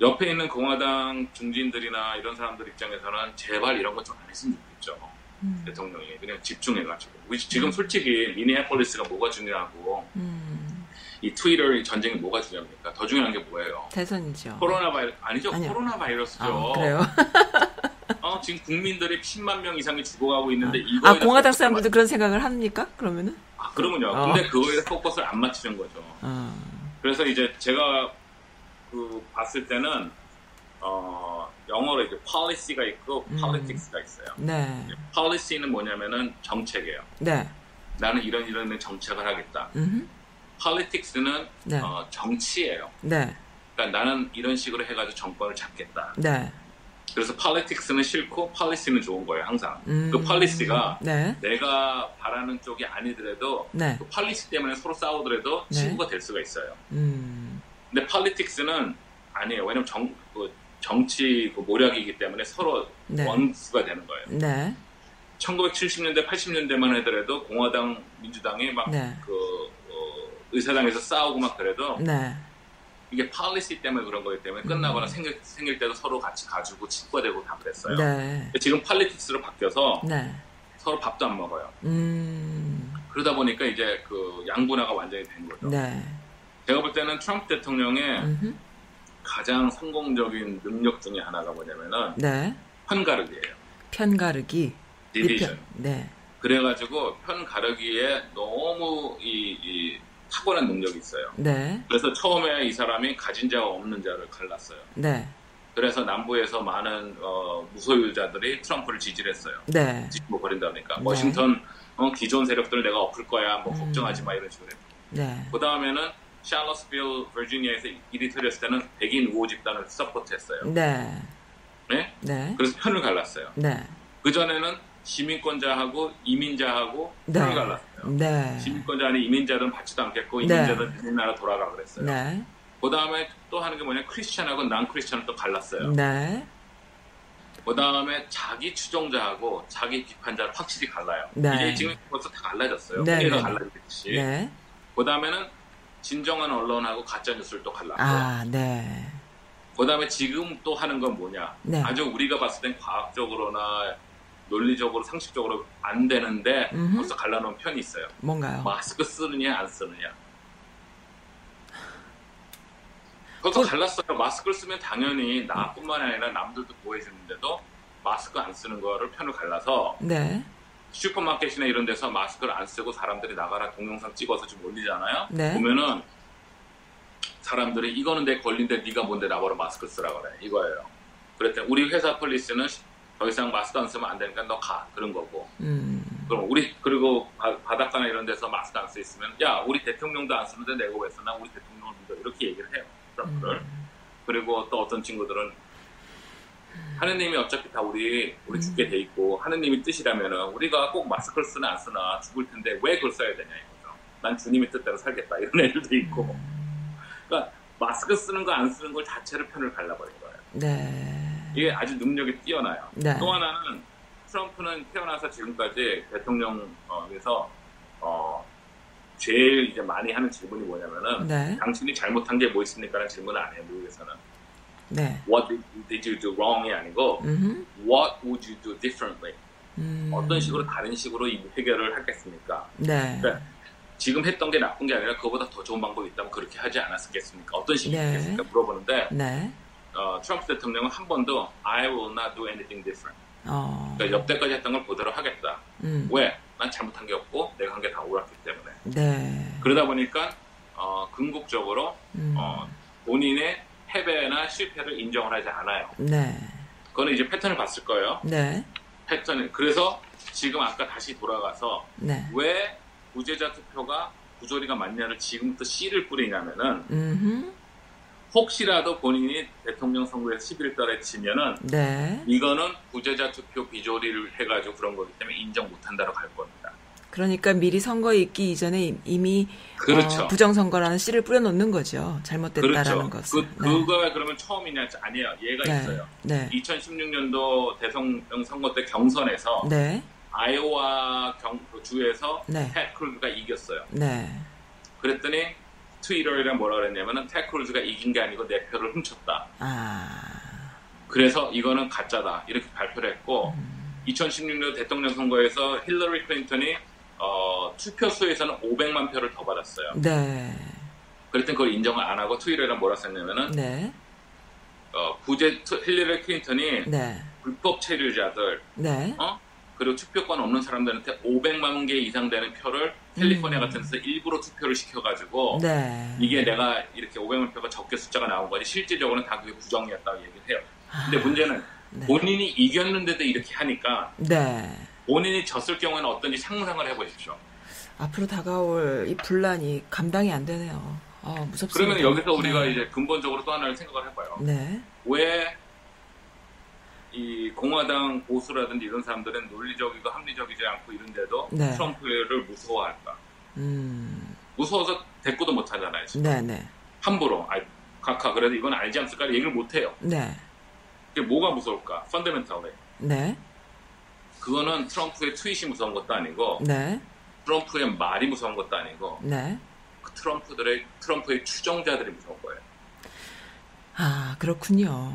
Speaker 2: 옆에 있는 공화당 중진들이나 이런 사람들 입장에서는 제발 이런 거좀안 했으면 좋겠죠.
Speaker 1: 음.
Speaker 2: 대통령이 그냥 집중해가지고. 우리 지금 솔직히 미니애폴리스가 뭐가 중요하고
Speaker 1: 음.
Speaker 2: 이 트위터 이 전쟁이 뭐가 중요합니까? 더 중요한 게 뭐예요?
Speaker 1: 대선이죠.
Speaker 2: 코로나 바이러스 아니죠?
Speaker 1: 아니요.
Speaker 2: 코로나 바이러스죠.
Speaker 1: 아, 그래요?
Speaker 2: 어, 지금 국민들이 10만 명 이상이 죽어가고 있는데 이거
Speaker 1: 아, 공화당 사람들도 그런 생각을 합니까? 그러면은?
Speaker 2: 아, 그러면요.
Speaker 1: 어.
Speaker 2: 근데 그거에 포커스를 안 맞추는 거죠.
Speaker 1: 어.
Speaker 2: 그래서 이제 제가 그 봤을 때는 어, 영어로 이제 policy가 있고
Speaker 1: 음.
Speaker 2: politics가 있어요.
Speaker 1: 네.
Speaker 2: policy는 뭐냐면은 정책이에요.
Speaker 1: 네.
Speaker 2: 나는 이런 이런 정책을 하겠다.
Speaker 1: 음.
Speaker 2: Politics는
Speaker 1: 네.
Speaker 2: 어, 정치예요.
Speaker 1: 네.
Speaker 2: 그러니까 나는 이런 식으로 해가지고 정권을 잡겠다.
Speaker 1: 네.
Speaker 2: 그래서 politics는 싫고 policy는 좋은 거예요, 항상.
Speaker 1: 음.
Speaker 2: 그 policy가
Speaker 1: 네.
Speaker 2: 내가 바라는 쪽이 아니더라도
Speaker 1: 네.
Speaker 2: 그 policy 때문에 서로 싸우더라도
Speaker 1: 네.
Speaker 2: 친구가 될 수가 있어요.
Speaker 1: 음.
Speaker 2: 근데 politics는 아니에요. 왜냐면 정, 그 정치 그 모략이기 때문에 서로
Speaker 1: 네.
Speaker 2: 원수가 되는 거예요.
Speaker 1: 네.
Speaker 2: 1970년대, 80년대만 하더라도 공화당, 민주당이 막
Speaker 1: 네.
Speaker 2: 그 어, 의사당에서 싸우고 막 그래도
Speaker 1: 네.
Speaker 2: 이게 policy 때문에 그런 거기 때문에 끝나거나 생길, 생길 때도 서로 같이 가지고 친구가 되고 다 그랬어요.
Speaker 1: 네.
Speaker 2: 지금 politics로 바뀌어서
Speaker 1: 네.
Speaker 2: 서로 밥도 안 먹어요.
Speaker 1: 음.
Speaker 2: 그러다 보니까 이제 그 양분화가 완전히 된 거죠.
Speaker 1: 네.
Speaker 2: 제가 볼 때는 트럼프 대통령의
Speaker 1: 음흠.
Speaker 2: 가장 성공적인 능력 중에 하나가 뭐냐면은
Speaker 1: 네.
Speaker 2: 편가르기예요.
Speaker 1: 편가르기.
Speaker 2: 디비전.
Speaker 1: 네.
Speaker 2: 그래가지고 편가르기에 너무 이, 이 타고난 능력이 있어요.
Speaker 1: 네.
Speaker 2: 그래서 처음에 이 사람이 가진 자와 없는 자를 갈랐어요.
Speaker 1: 네.
Speaker 2: 그래서 남부에서 많은 어, 무소유자들이 트럼프를 지지를 했어요.
Speaker 1: 네.
Speaker 2: 지지고 버린다 보니까
Speaker 1: 네.
Speaker 2: 워싱턴 어, 기존 세력들을 내가 엎을 거야. 뭐
Speaker 1: 음.
Speaker 2: 걱정하지 마 이런 식으로 했고
Speaker 1: 네.
Speaker 2: 그 다음에는 샬럿스빌 버지니아에서 일이 터졌을 때는 백인 우호 집단을 서포트했어요.
Speaker 1: 네.
Speaker 2: 네?
Speaker 1: 네.
Speaker 2: 그래서 편을 갈랐어요.
Speaker 1: 네.
Speaker 2: 그 전에는 시민권자하고 이민자하고
Speaker 1: 네.
Speaker 2: 편을 갈랐어요.
Speaker 1: 네.
Speaker 2: 시민권자 아닌 이민자들은 받지도 않겠고
Speaker 1: 네.
Speaker 2: 이민자들은 자기 나라 돌아가 그랬어요.
Speaker 1: 네.
Speaker 2: 그 다음에 또 하는 게 뭐냐 크리스천하고 난 크리스천을 또 갈랐어요.
Speaker 1: 네.
Speaker 2: 그 다음에 자기 추종자하고 자기 비판자를 확실히 갈라요.
Speaker 1: 네.
Speaker 2: 이게 지금 벌써 다 갈라졌어요.
Speaker 1: 네,
Speaker 2: 홍해가
Speaker 1: 네.
Speaker 2: 갈라졌듯이.
Speaker 1: 네.
Speaker 2: 그 다음에는 진정한 언론하고 가짜 뉴스를 또 갈랐고.
Speaker 1: 아, 네.
Speaker 2: 그 다음에 지금 또 하는 건 뭐냐?
Speaker 1: 네.
Speaker 2: 아주 우리가 봤을 땐 과학적으로나 논리적으로 상식적으로 안 되는데
Speaker 1: 음흠.
Speaker 2: 벌써 갈라놓은 편이 있어요.
Speaker 1: 뭔가요?
Speaker 2: 마스크 쓰느냐 안 쓰느냐. 벌써
Speaker 1: 그-
Speaker 2: 갈랐어요. 마스크를 쓰면 당연히 나뿐만 아니라 남들도 보호해주는데도 마스크 안 쓰는 거를 편을 갈라서
Speaker 1: 네.
Speaker 2: 슈퍼마켓이나 이런 데서 마스크를 안 쓰고 사람들이 나가라 동영상 찍어서 좀 올리잖아요.
Speaker 1: 네.
Speaker 2: 보면은 사람들이 이거는 내 권리인데 네가 뭔데 나보러 마스크 쓰라 그래 이거예요. 그랬더니 우리 회사 폴리스는 더 이상 마스크 안 쓰면 안 되니까 너 가 그런 거고.
Speaker 1: 음.
Speaker 2: 그럼 우리 그리고 바, 바닷가나 이런 데서 마스크 안 쓰 있으면 야 우리 대통령도 안 쓰는데 내가 왜 쓰나 우리 대통령을 믿어 이렇게 얘기를 해요. 트럼프를.
Speaker 1: 음.
Speaker 2: 그리고 또 어떤 친구들은 하느님이 어차피 다 우리 우리 죽게 돼 있고 하느님이 뜻이라면은 우리가 꼭 마스크를 쓰나 안 쓰나 죽을 텐데 왜 그걸 써야 되냐 이거죠. 난 주님의 뜻대로 살겠다 이런 애들도 있고. 그러니까 마스크 쓰는 거 안 쓰는 걸 자체를 편을 갈라버린 거예요.
Speaker 1: 네.
Speaker 2: 이게 아주 능력이 뛰어나요.
Speaker 1: 네.
Speaker 2: 또 하나는 트럼프는 태어나서 지금까지 대통령에서 어, 제일 이제 많이 하는 질문이 뭐냐면은
Speaker 1: 네.
Speaker 2: 당신이 잘못한 게 뭐 있습니까라는 질문을 안 해요 미국에서는.
Speaker 1: 네.
Speaker 2: What did, you do wrong이 아니고
Speaker 1: 음.
Speaker 2: What would you do differently?
Speaker 1: 음.
Speaker 2: 어떤 식으로 다른 식으로 이 해결을 하겠습니까?
Speaker 1: 네.
Speaker 2: 네. 지금 했던 게 나쁜 게 아니라 그거보다 더 좋은 방법이 있다면 그렇게 하지 않았겠습니까? 어떤 식이
Speaker 1: 네.
Speaker 2: 물어보는데
Speaker 1: 네.
Speaker 2: 어, 트럼프 대통령은 한 번도 I will not do anything different.
Speaker 1: 어.
Speaker 2: 그러니까 여태까지 했던 걸 그대로 하겠다.
Speaker 1: 음.
Speaker 2: 왜? 난 잘못한 게 없고 내가 한 게 다 옳았기 때문에.
Speaker 1: 네.
Speaker 2: 그러다 보니까 어, 궁극적으로
Speaker 1: 음.
Speaker 2: 어, 본인의 패배나 실패를 인정을 하지 않아요.
Speaker 1: 네.
Speaker 2: 그거는 이제 패턴을 봤을 거예요.
Speaker 1: 네.
Speaker 2: 패턴을 그래서 지금 아까 다시 돌아가서
Speaker 1: 네.
Speaker 2: 왜 부재자 투표가 부조리가 맞냐를 지금부터 씨를 뿌리냐면은
Speaker 1: 음.
Speaker 2: 혹시라도 본인이 대통령 선거에서 11월 달에 치면은
Speaker 1: 네.
Speaker 2: 이거는 부재자 투표 부조리를 해가지고 그런 거기 때문에 인정 못한다로 갈 겁니다.
Speaker 1: 그러니까 미리 선거에 있기 이전에 이미
Speaker 2: 그렇죠.
Speaker 1: 어, 부정선거라는 씨를 뿌려놓는 거죠. 잘못됐다라는
Speaker 2: 그렇죠.
Speaker 1: 것을.
Speaker 2: 그, 그거가 그러면 처음이냐? 아니에요. 예가
Speaker 1: 네.
Speaker 2: 있어요.
Speaker 1: 네.
Speaker 2: 2016년도 대통령 선거 때 경선에서
Speaker 1: 네.
Speaker 2: 아이오와 경, 그 주에서
Speaker 1: 네.
Speaker 2: 테드 크루즈가 이겼어요.
Speaker 1: 네.
Speaker 2: 그랬더니 트위터에다 뭐라 그랬냐면은 테드 크루즈가 이긴 게 아니고 내 표를 훔쳤다.
Speaker 1: 아.
Speaker 2: 그래서 이거는 가짜다. 이렇게 발표를 했고
Speaker 1: 음.
Speaker 2: 2016년 대통령 선거에서 힐러리 클린턴이 어, 투표수에서는 500만 표를 더 받았어요.
Speaker 1: 네.
Speaker 2: 그랬더니 그걸 인정을 안 하고 트위터에랑 뭐라 썼냐면은
Speaker 1: 네.
Speaker 2: 어, 부재 투- 힐러리 클린턴이
Speaker 1: 네.
Speaker 2: 불법 체류자들
Speaker 1: 네.
Speaker 2: 어? 그리고 투표권 없는 사람들한테 500만 개 이상 되는 표를 캘리포니아
Speaker 1: 음.
Speaker 2: 같은 데서 일부러 투표를 시켜가지고
Speaker 1: 네.
Speaker 2: 이게 내가 이렇게 500만 표가 적게 숫자가 나온 거지 실질적으로는 다 그게 부정이었다고 얘기를 해요. 근데
Speaker 1: 아,
Speaker 2: 문제는
Speaker 1: 네.
Speaker 2: 본인이 이겼는데도 이렇게 하니까
Speaker 1: 네.
Speaker 2: 본인이 졌을 경우에는 어떤지 상상을 해보십시오.
Speaker 1: 앞으로 다가올 이 분란이 감당이 안 되네요. 어, 무섭습니다.
Speaker 2: 그러면 여기서 우리가
Speaker 1: 네.
Speaker 2: 이제 근본적으로 또 하나를 생각을 해봐요.
Speaker 1: 네.
Speaker 2: 왜 이 공화당 보수라든지 이런 사람들은 논리적이고 합리적이지 않고 이런데도
Speaker 1: 네.
Speaker 2: 트럼프를 무서워할까?
Speaker 1: 음.
Speaker 2: 무서워서 대꾸도 못 하잖아요. 지금.
Speaker 1: 네, 네.
Speaker 2: 함부로 아, 각하 그래도 이건 알지 않을까 얘기를 못 해요.
Speaker 1: 네.
Speaker 2: 그게 뭐가 무서울까? 펀더멘탈리.
Speaker 1: 네.
Speaker 2: 그거는 트럼프의 트윗이 무서운 것도 아니고
Speaker 1: 네.
Speaker 2: 트럼프의 말이 무서운 것도 아니고
Speaker 1: 네.
Speaker 2: 그 트럼프들의 트럼프의 추종자들이 무서운 거예요.
Speaker 1: 아, 그렇군요.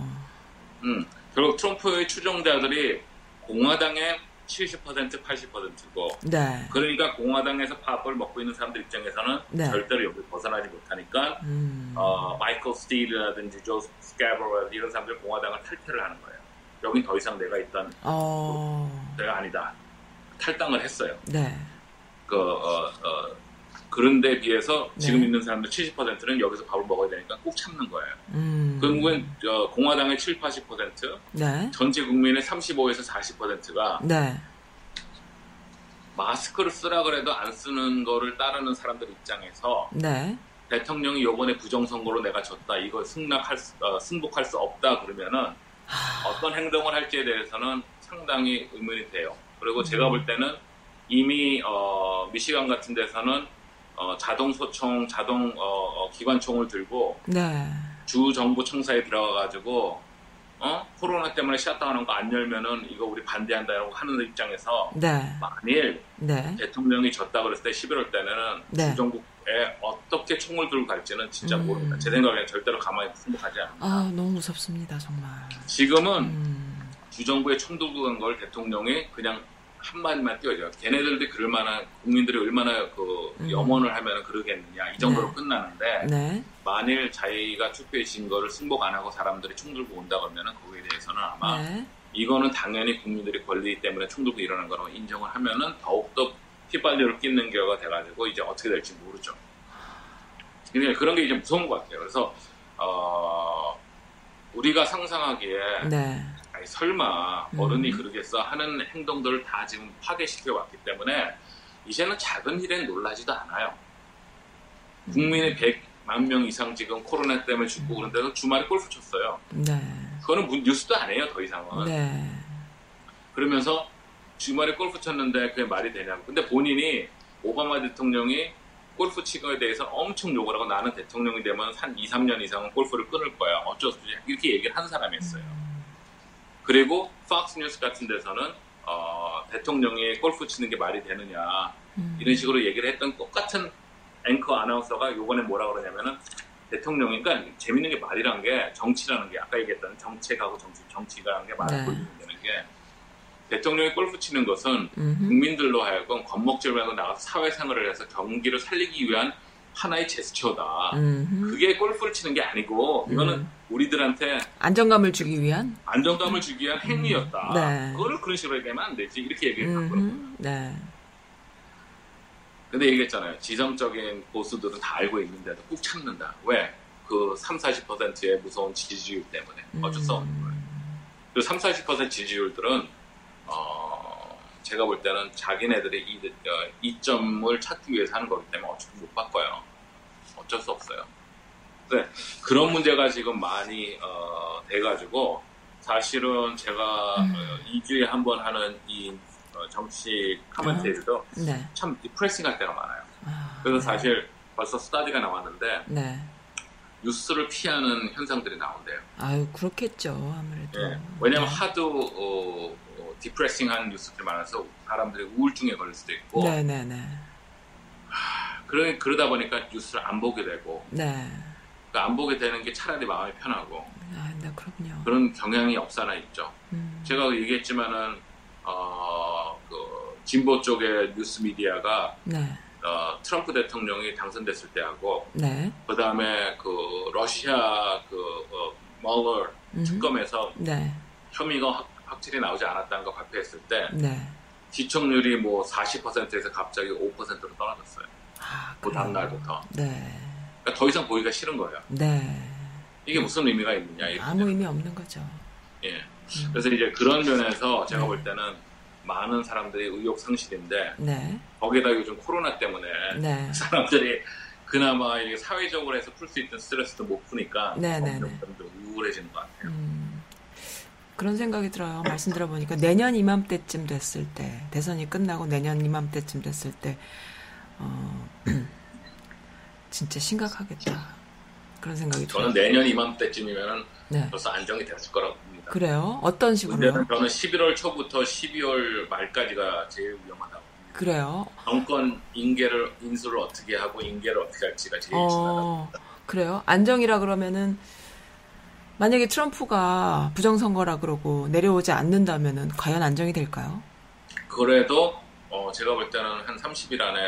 Speaker 2: 음, 결국 트럼프의 추종자들이 공화당의 70% 80%고
Speaker 1: 네.
Speaker 2: 그러니까 공화당에서 밥을 먹고 있는 사람들 입장에서는
Speaker 1: 네.
Speaker 2: 절대로 여기 벗어나지 못하니까
Speaker 1: 음.
Speaker 2: 어, 마이클 스티르라든지 조 스캐버라든지 이런 사람들 공화당을 탈퇴를 하는 거예요. 여긴 더 이상 내가 있던
Speaker 1: 어.
Speaker 2: 내가 아니다. 탈당을 했어요.
Speaker 1: 네.
Speaker 2: 그, 어, 어, 그런데 비해서 지금
Speaker 1: 네.
Speaker 2: 있는 사람들 70%는 여기서 밥을 먹어야 되니까 꼭 참는 거예요.
Speaker 1: 음.
Speaker 2: 결국엔 어, 공화당의 7, 80%,
Speaker 1: 네.
Speaker 2: 전체 국민의 35에서 40%가
Speaker 1: 네.
Speaker 2: 마스크를 쓰라 그래도 안 쓰는 거를 따르는 사람들 입장에서
Speaker 1: 네.
Speaker 2: 대통령이 요번에 부정선거로 내가 졌다, 이거 승낙할 수, 어, 승복할 수 없다 그러면은
Speaker 1: 하,
Speaker 2: 어떤 행동을 할지에 대해서는 상당히 의문이 돼요. 그리고
Speaker 1: 음.
Speaker 2: 제가 볼 때는 이미 어, 미시간 같은 데서는 어, 자동 소총, 자동 어, 어, 기관총을 들고
Speaker 1: 네.
Speaker 2: 주 정부 청사에 들어가가지고 어 코로나 때문에 샷다운한 거 안 열면은 이거 우리 반대한다라고 하는 입장에서
Speaker 1: 네.
Speaker 2: 만일
Speaker 1: 네.
Speaker 2: 대통령이 졌다 그랬을 때 11월 때는
Speaker 1: 네.
Speaker 2: 주 정부에 어떻게 총을 들고 갈지는 진짜
Speaker 1: 음.
Speaker 2: 모릅니다. 제 생각에는 절대로 가만히 승복하지 않아요.
Speaker 1: 아, 너무 무섭습니다, 정말.
Speaker 2: 지금은
Speaker 1: 음.
Speaker 2: 주정부에 총 들고 간 걸 대통령이 그냥 한 마디만 띄워줘요. 걔네들도 그럴 만한 국민들이 얼마나 그
Speaker 1: 음.
Speaker 2: 염원을 하면 그러겠느냐 이 정도로
Speaker 1: 네.
Speaker 2: 끝나는데
Speaker 1: 네.
Speaker 2: 만일 자기가 투표해 진 거를 승복 안 하고 사람들이 총 들고 온다 그러면은 거기에 대해서는 아마
Speaker 1: 네.
Speaker 2: 이거는 당연히 국민들이 권리 때문에 총 들고 일어난 거라고 인정을 하면은 더욱더 휘발유를 끼는 경우가 돼가지고 이제 어떻게 될지 모르죠. 그러니까 그런 게 이제 무서운 것 같아요. 그래서 어, 우리가 상상하기에
Speaker 1: 네.
Speaker 2: 아니, 설마
Speaker 1: 음.
Speaker 2: 어른이 그러겠어 하는 행동들을 다 지금 파괴시켜 왔기 때문에 이제는 작은 일엔 놀라지도 않아요.
Speaker 1: 음.
Speaker 2: 국민의 100만 명 이상 지금 코로나 때문에 죽고 그런데도 주말에 골프 쳤어요.
Speaker 1: 네.
Speaker 2: 그거는 문- 뉴스도 아니에요, 더 이상은.
Speaker 1: 네.
Speaker 2: 그러면서 주말에 골프 쳤는데 그게 말이 되냐고. 근데 본인이 오바마 대통령이 골프 치고에 대해서 엄청 욕을 하고 나는 대통령이 되면 한 2, 3년 이상은 골프를 끊을 거야. 어쩔 수 없이. 이렇게 얘기를 한 사람이었어요. 그리고 팍스 뉴스 같은 데서는 어, 대통령이 골프 치는 게 말이 되느냐
Speaker 1: 음.
Speaker 2: 이런 식으로 얘기를 했던 똑같은 앵커 아나운서가 요번에 뭐라 그러냐면은 대통령이 그러니까 재밌는 게 말이란 게 정치라는 게 아까 얘기했던 정책하고 정치 정치라는 게 말을
Speaker 1: 네.
Speaker 2: 돌리는 게 대통령이 골프 치는 것은
Speaker 1: 음흠.
Speaker 2: 국민들로 하여금 겁먹질 말고 나가서 사회생활을 해서 경기를 살리기 위한 하나의 제스처다.
Speaker 1: 음흠.
Speaker 2: 그게 골프를 치는 게 아니고 이거는
Speaker 1: 음.
Speaker 2: 우리들한테
Speaker 1: 안정감을 주기 위한
Speaker 2: 안정감을 주기 위한 행위였다.
Speaker 1: 네.
Speaker 2: 그거를 그런 식으로 얘기하면 안 되지. 이렇게 얘기했거든요.
Speaker 1: 음흠. 네.
Speaker 2: 근데 얘기했잖아요. 지정적인 보수들은 다 알고 있는데도 꾹 참는다. 왜? 그 3, 40%의 무서운 지지율 때문에. 어쩔 수 없는 거예요. 그 3, 40% 지지율들은, 어, 제가 볼 때는 자기네들이 이, 어, 이점을 찾기 위해서 하는 거기 때문에 어차피 못 바꿔요. 어쩔 수 없어요. 근데 그런 문제가 지금 많이, 어, 돼가지고, 사실은 제가
Speaker 1: 음.
Speaker 2: 어, 2주에 한 번 하는 이 어, 정치 커멘테이도
Speaker 1: 네.
Speaker 2: 참 디프레싱할 때가 많아요.
Speaker 1: 아,
Speaker 2: 그래서
Speaker 1: 네.
Speaker 2: 사실 벌써 스타디가 나왔는데
Speaker 1: 네.
Speaker 2: 뉴스를 피하는 현상들이 나온대요.
Speaker 1: 아유, 그렇겠죠. 아무래도.
Speaker 2: 예. 왜냐면
Speaker 1: 네.
Speaker 2: 하도 어, 어, 디프레싱한 뉴스들이 많아서 사람들이 우울증에 걸릴 수도 있고
Speaker 1: 네, 네, 네.
Speaker 2: 그러, 그러다 보니까 뉴스를 안 보게 되고
Speaker 1: 네.
Speaker 2: 그러니까 안 보게 되는 게 차라리 마음이 편하고
Speaker 1: 아, 네, 그렇군요.
Speaker 2: 그런 경향이 없사나 있죠.
Speaker 1: 음.
Speaker 2: 제가 얘기했지만은 어, 그 진보 쪽의 뉴스 미디어가
Speaker 1: 네.
Speaker 2: 어, 트럼프 대통령이 당선됐을 때하고
Speaker 1: 네.
Speaker 2: 그 다음에 그 러시아 그 어, 멀러
Speaker 1: 음흠.
Speaker 2: 특검에서
Speaker 1: 네.
Speaker 2: 혐의가 확, 확실히 나오지 않았다는 거 발표했을 때
Speaker 1: 네.
Speaker 2: 시청률이 뭐 40%에서 갑자기 5%로 떨어졌어요.
Speaker 1: 아,
Speaker 2: 그
Speaker 1: 그래요.
Speaker 2: 다음 날부터.
Speaker 1: 네.
Speaker 2: 그러니까 더 이상 보기가 싫은 거예요.
Speaker 1: 네.
Speaker 2: 이게 무슨 의미가 있느냐.
Speaker 1: 아무 의미 없는 거죠.
Speaker 2: 예.
Speaker 1: 음.
Speaker 2: 그래서 이제 그런 면에서 제가
Speaker 1: 네.
Speaker 2: 볼 때는 많은 사람들이 의욕 상실인데
Speaker 1: 네.
Speaker 2: 거기다 요즘 코로나 때문에
Speaker 1: 네.
Speaker 2: 사람들이 그나마 이게 사회적으로 해서 풀 수 있던 스트레스도 못 푸니까
Speaker 1: 네, 네,
Speaker 2: 점점
Speaker 1: 네.
Speaker 2: 점점 우울해지는 것 같아요.
Speaker 1: 음, 그런 생각이 들어요. 말씀 들어보니까 내년 이맘때쯤 됐을 때, 대선이 끝나고 내년 이맘때쯤 됐을 때, 어, 진짜 심각하겠다. 그런 생각이 들어요.
Speaker 2: 저는 내년 이맘때쯤이면은
Speaker 1: 네.
Speaker 2: 벌써 안정이 됐을 거라고 봅니다.
Speaker 1: 그래요? 어떤 식으로요?
Speaker 2: 저는 11월 초부터 12월 말까지가 제일 위험하다고 봅니다.
Speaker 1: 그래요?
Speaker 2: 정권 인계를 인수를 어떻게 하고 인계를 어떻게 할지가 제일
Speaker 1: 어, 그래요? 안정이라 그러면은, 만약에 트럼프가 부정선거라 그러고 내려오지 않는다면은 과연 안정이 될까요?
Speaker 2: 그래도 어, 제가 볼 때는 한 30일 안에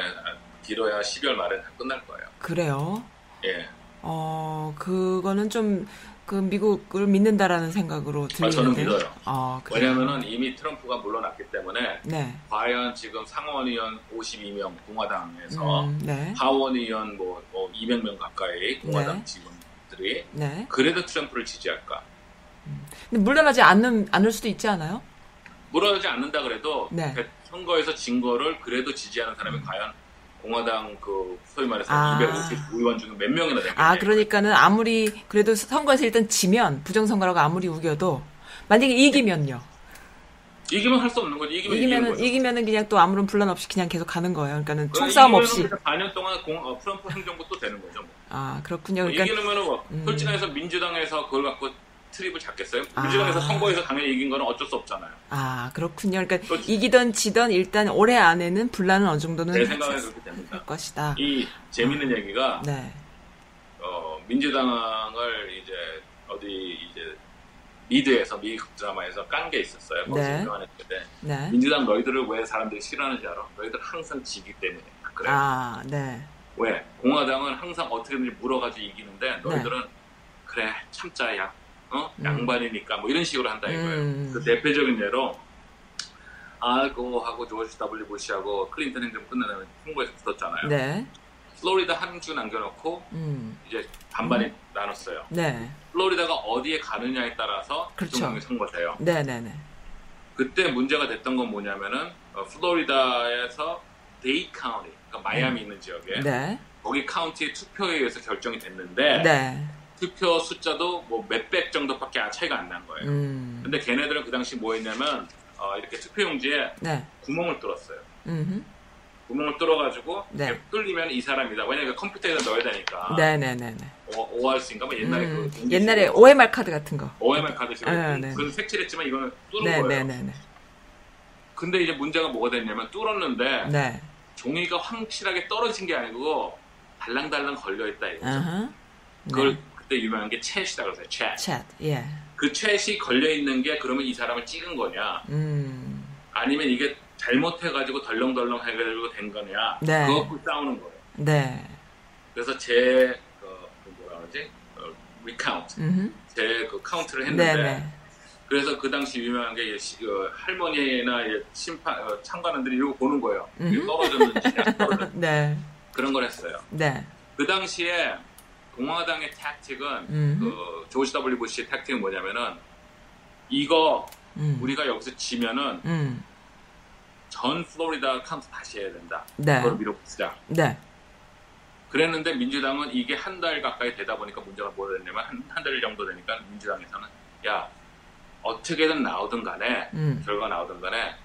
Speaker 2: 길어야 12월 말에 다 끝날 거예요.
Speaker 1: 그래요?
Speaker 2: 예.
Speaker 1: 어, 그거는 좀, 그, 미국을 믿는다라는 생각으로
Speaker 2: 저는
Speaker 1: 들리는데요.
Speaker 2: 믿어요.
Speaker 1: 아?
Speaker 2: 왜냐면은 이미 트럼프가 물러났기 때문에
Speaker 1: 네.
Speaker 2: 과연 지금 상원의원 52명 공화당에서
Speaker 1: 음, 네.
Speaker 2: 하원의원 뭐, 뭐 200명 가까이 공화당
Speaker 1: 네.
Speaker 2: 직원들이
Speaker 1: 네.
Speaker 2: 그래도 트럼프를 지지할까?
Speaker 1: 근데 물러나지 않는, 않을 수도 있지 않아요?
Speaker 2: 물러나지 않는다 그래도
Speaker 1: 네.
Speaker 2: 대- 선거에서 진 거를 그래도 지지하는 사람이 과연 공화당 그 소위 말해서
Speaker 1: 아.
Speaker 2: 250 의원 중에 몇 명이나 되겠냐?
Speaker 1: 아, 그러니까는 아무리, 그래도 선거에서 일단 지면, 부정선거라고 아무리 우겨도, 만약에 이기면요.
Speaker 2: 이기면 할 수 없는 거지. 이기면
Speaker 1: 이기면은. 이기면은 그냥 또 아무런 분란 없이 그냥 계속 가는 거예요. 그러니까는
Speaker 2: 그러니까
Speaker 1: 총싸움
Speaker 2: 이기면은
Speaker 1: 없이.
Speaker 2: 그냥 4년 동안 공, 어, 트럼프 행정부 또 되는 거죠. 뭐.
Speaker 1: 아, 그렇군요. 그러니까,
Speaker 2: 이기는 거는 뭐,
Speaker 1: 음.
Speaker 2: 솔직히 해서 민주당에서 그걸 갖고 트립을 잡겠어요?
Speaker 1: 아.
Speaker 2: 민주당에서 선거에서 당연히 이긴 거는 어쩔 수 없잖아요.
Speaker 1: 아, 그렇군요. 그러니까
Speaker 2: 그렇지.
Speaker 1: 이기던 지던 일단 올해 안에는 분란은 어느 정도는
Speaker 2: 제 생각에는 그렇게 됩니다.
Speaker 1: 할 것이다.
Speaker 2: 이 재밌는 얘기가
Speaker 1: 네.
Speaker 2: 어, 민주당을 이제 어디 이제 미드에서 미국 드라마에서 깐 게 있었어요. 거기서
Speaker 1: 네.
Speaker 2: 유명했는데
Speaker 1: 네.
Speaker 2: 민주당 너희들을 왜 사람들이 싫어하는지 알아? 너희들 항상 지기 때문에 그래.
Speaker 1: 아, 네.
Speaker 2: 왜? 공화당은 항상 어떻게든지 물어가지고 이기는데 너희들은 그래 참자야. 어?
Speaker 1: 음.
Speaker 2: 양반이니까 뭐 이런 식으로 한다 이거예요.
Speaker 1: 음.
Speaker 2: 그 대표적인 예로 앨 고어하고 조지 W 부시하고 클린턴 행정 다음에 선거에서 붙었잖아요.
Speaker 1: 네.
Speaker 2: 플로리다 한 주 남겨놓고
Speaker 1: 음.
Speaker 2: 이제 반반이 나눴어요.
Speaker 1: 네.
Speaker 2: 플로리다가 어디에 가느냐에 따라서
Speaker 1: 그렇죠.
Speaker 2: 대통령이 선거돼요.
Speaker 1: 네, 네, 네.
Speaker 2: 그때 문제가 됐던 건 뭐냐면은 어, 플로리다에서 데이드 카운티, 그러니까 마이애미 있는 지역에
Speaker 1: 네.
Speaker 2: 거기 카운티의 투표에 의해서 결정이 됐는데
Speaker 1: 네.
Speaker 2: 투표 숫자도 뭐 몇백 정도밖에 차이가 안 난 거예요.
Speaker 1: 음.
Speaker 2: 근데 걔네들은 그 당시 뭐 했냐면 어, 이렇게 투표용지에
Speaker 1: 네.
Speaker 2: 구멍을 뚫었어요.
Speaker 1: 음.
Speaker 2: 구멍을 뚫어가지고
Speaker 1: 네.
Speaker 2: 뚫리면 이 사람이다. 왜냐면 컴퓨터에다 넣어야 되니까.
Speaker 1: 네, 네, 네, 네.
Speaker 2: 오, ORC인가 뭐 옛날에
Speaker 1: 음,
Speaker 2: 그
Speaker 1: 옛날에 OMR 카드 같은 거.
Speaker 2: OMR 카드식으로
Speaker 1: 아, 네.
Speaker 2: 그건 색칠했지만 이거는 뚫은
Speaker 1: 네,
Speaker 2: 거예요.
Speaker 1: 네, 네, 네.
Speaker 2: 근데 이제 문제가 뭐가 됐냐면 뚫었는데
Speaker 1: 네.
Speaker 2: 종이가 확실하게 떨어진 게 아니고 달랑달랑 걸려 있다 이거죠.
Speaker 1: 아하.
Speaker 2: 그걸
Speaker 1: 네.
Speaker 2: 그때 유명한 게 챗이라고 그랬어요. 챗.
Speaker 1: 챗. 예.
Speaker 2: 그 chad이 걸려 있는 게 그러면 이 사람을 찍은 거냐
Speaker 1: 음.
Speaker 2: 아니면 이게 잘못해가지고 덜렁덜렁 해가지고 된 거냐
Speaker 1: 네.
Speaker 2: 그거 갖고 싸우는 거예요.
Speaker 1: 네.
Speaker 2: 그래서 제 그, 그 뭐라 그러지? 어, recount
Speaker 1: 음.
Speaker 2: 제그 카운트를
Speaker 1: 네,
Speaker 2: 했는데
Speaker 1: 네.
Speaker 2: 그래서 그 당시 유명한 게 어, 할머니나 이 심판 어, 참관원들이 이거 보는 거예요. 떨어졌는지 안 떨어졌는지
Speaker 1: 네.
Speaker 2: 그런 걸 했어요.
Speaker 1: 네.
Speaker 2: 그 당시에 공화당의 tactic은
Speaker 1: 음.
Speaker 2: 그 조지 W 부시의 tactic은 뭐냐면은 이거
Speaker 1: 음.
Speaker 2: 우리가 여기서 지면은
Speaker 1: 음.
Speaker 2: 전 플로리다 카운트 다시 해야 된다.
Speaker 1: 네.
Speaker 2: 그걸 밀어붙이자.
Speaker 1: 네.
Speaker 2: 그랬는데 민주당은 이게 한 달 가까이 되다 보니까 문제가 뭐가 됐냐면 한달 정도 되니까 민주당에서는 야 어떻게든 나오든 간에
Speaker 1: 음.
Speaker 2: 결과 나오든 간에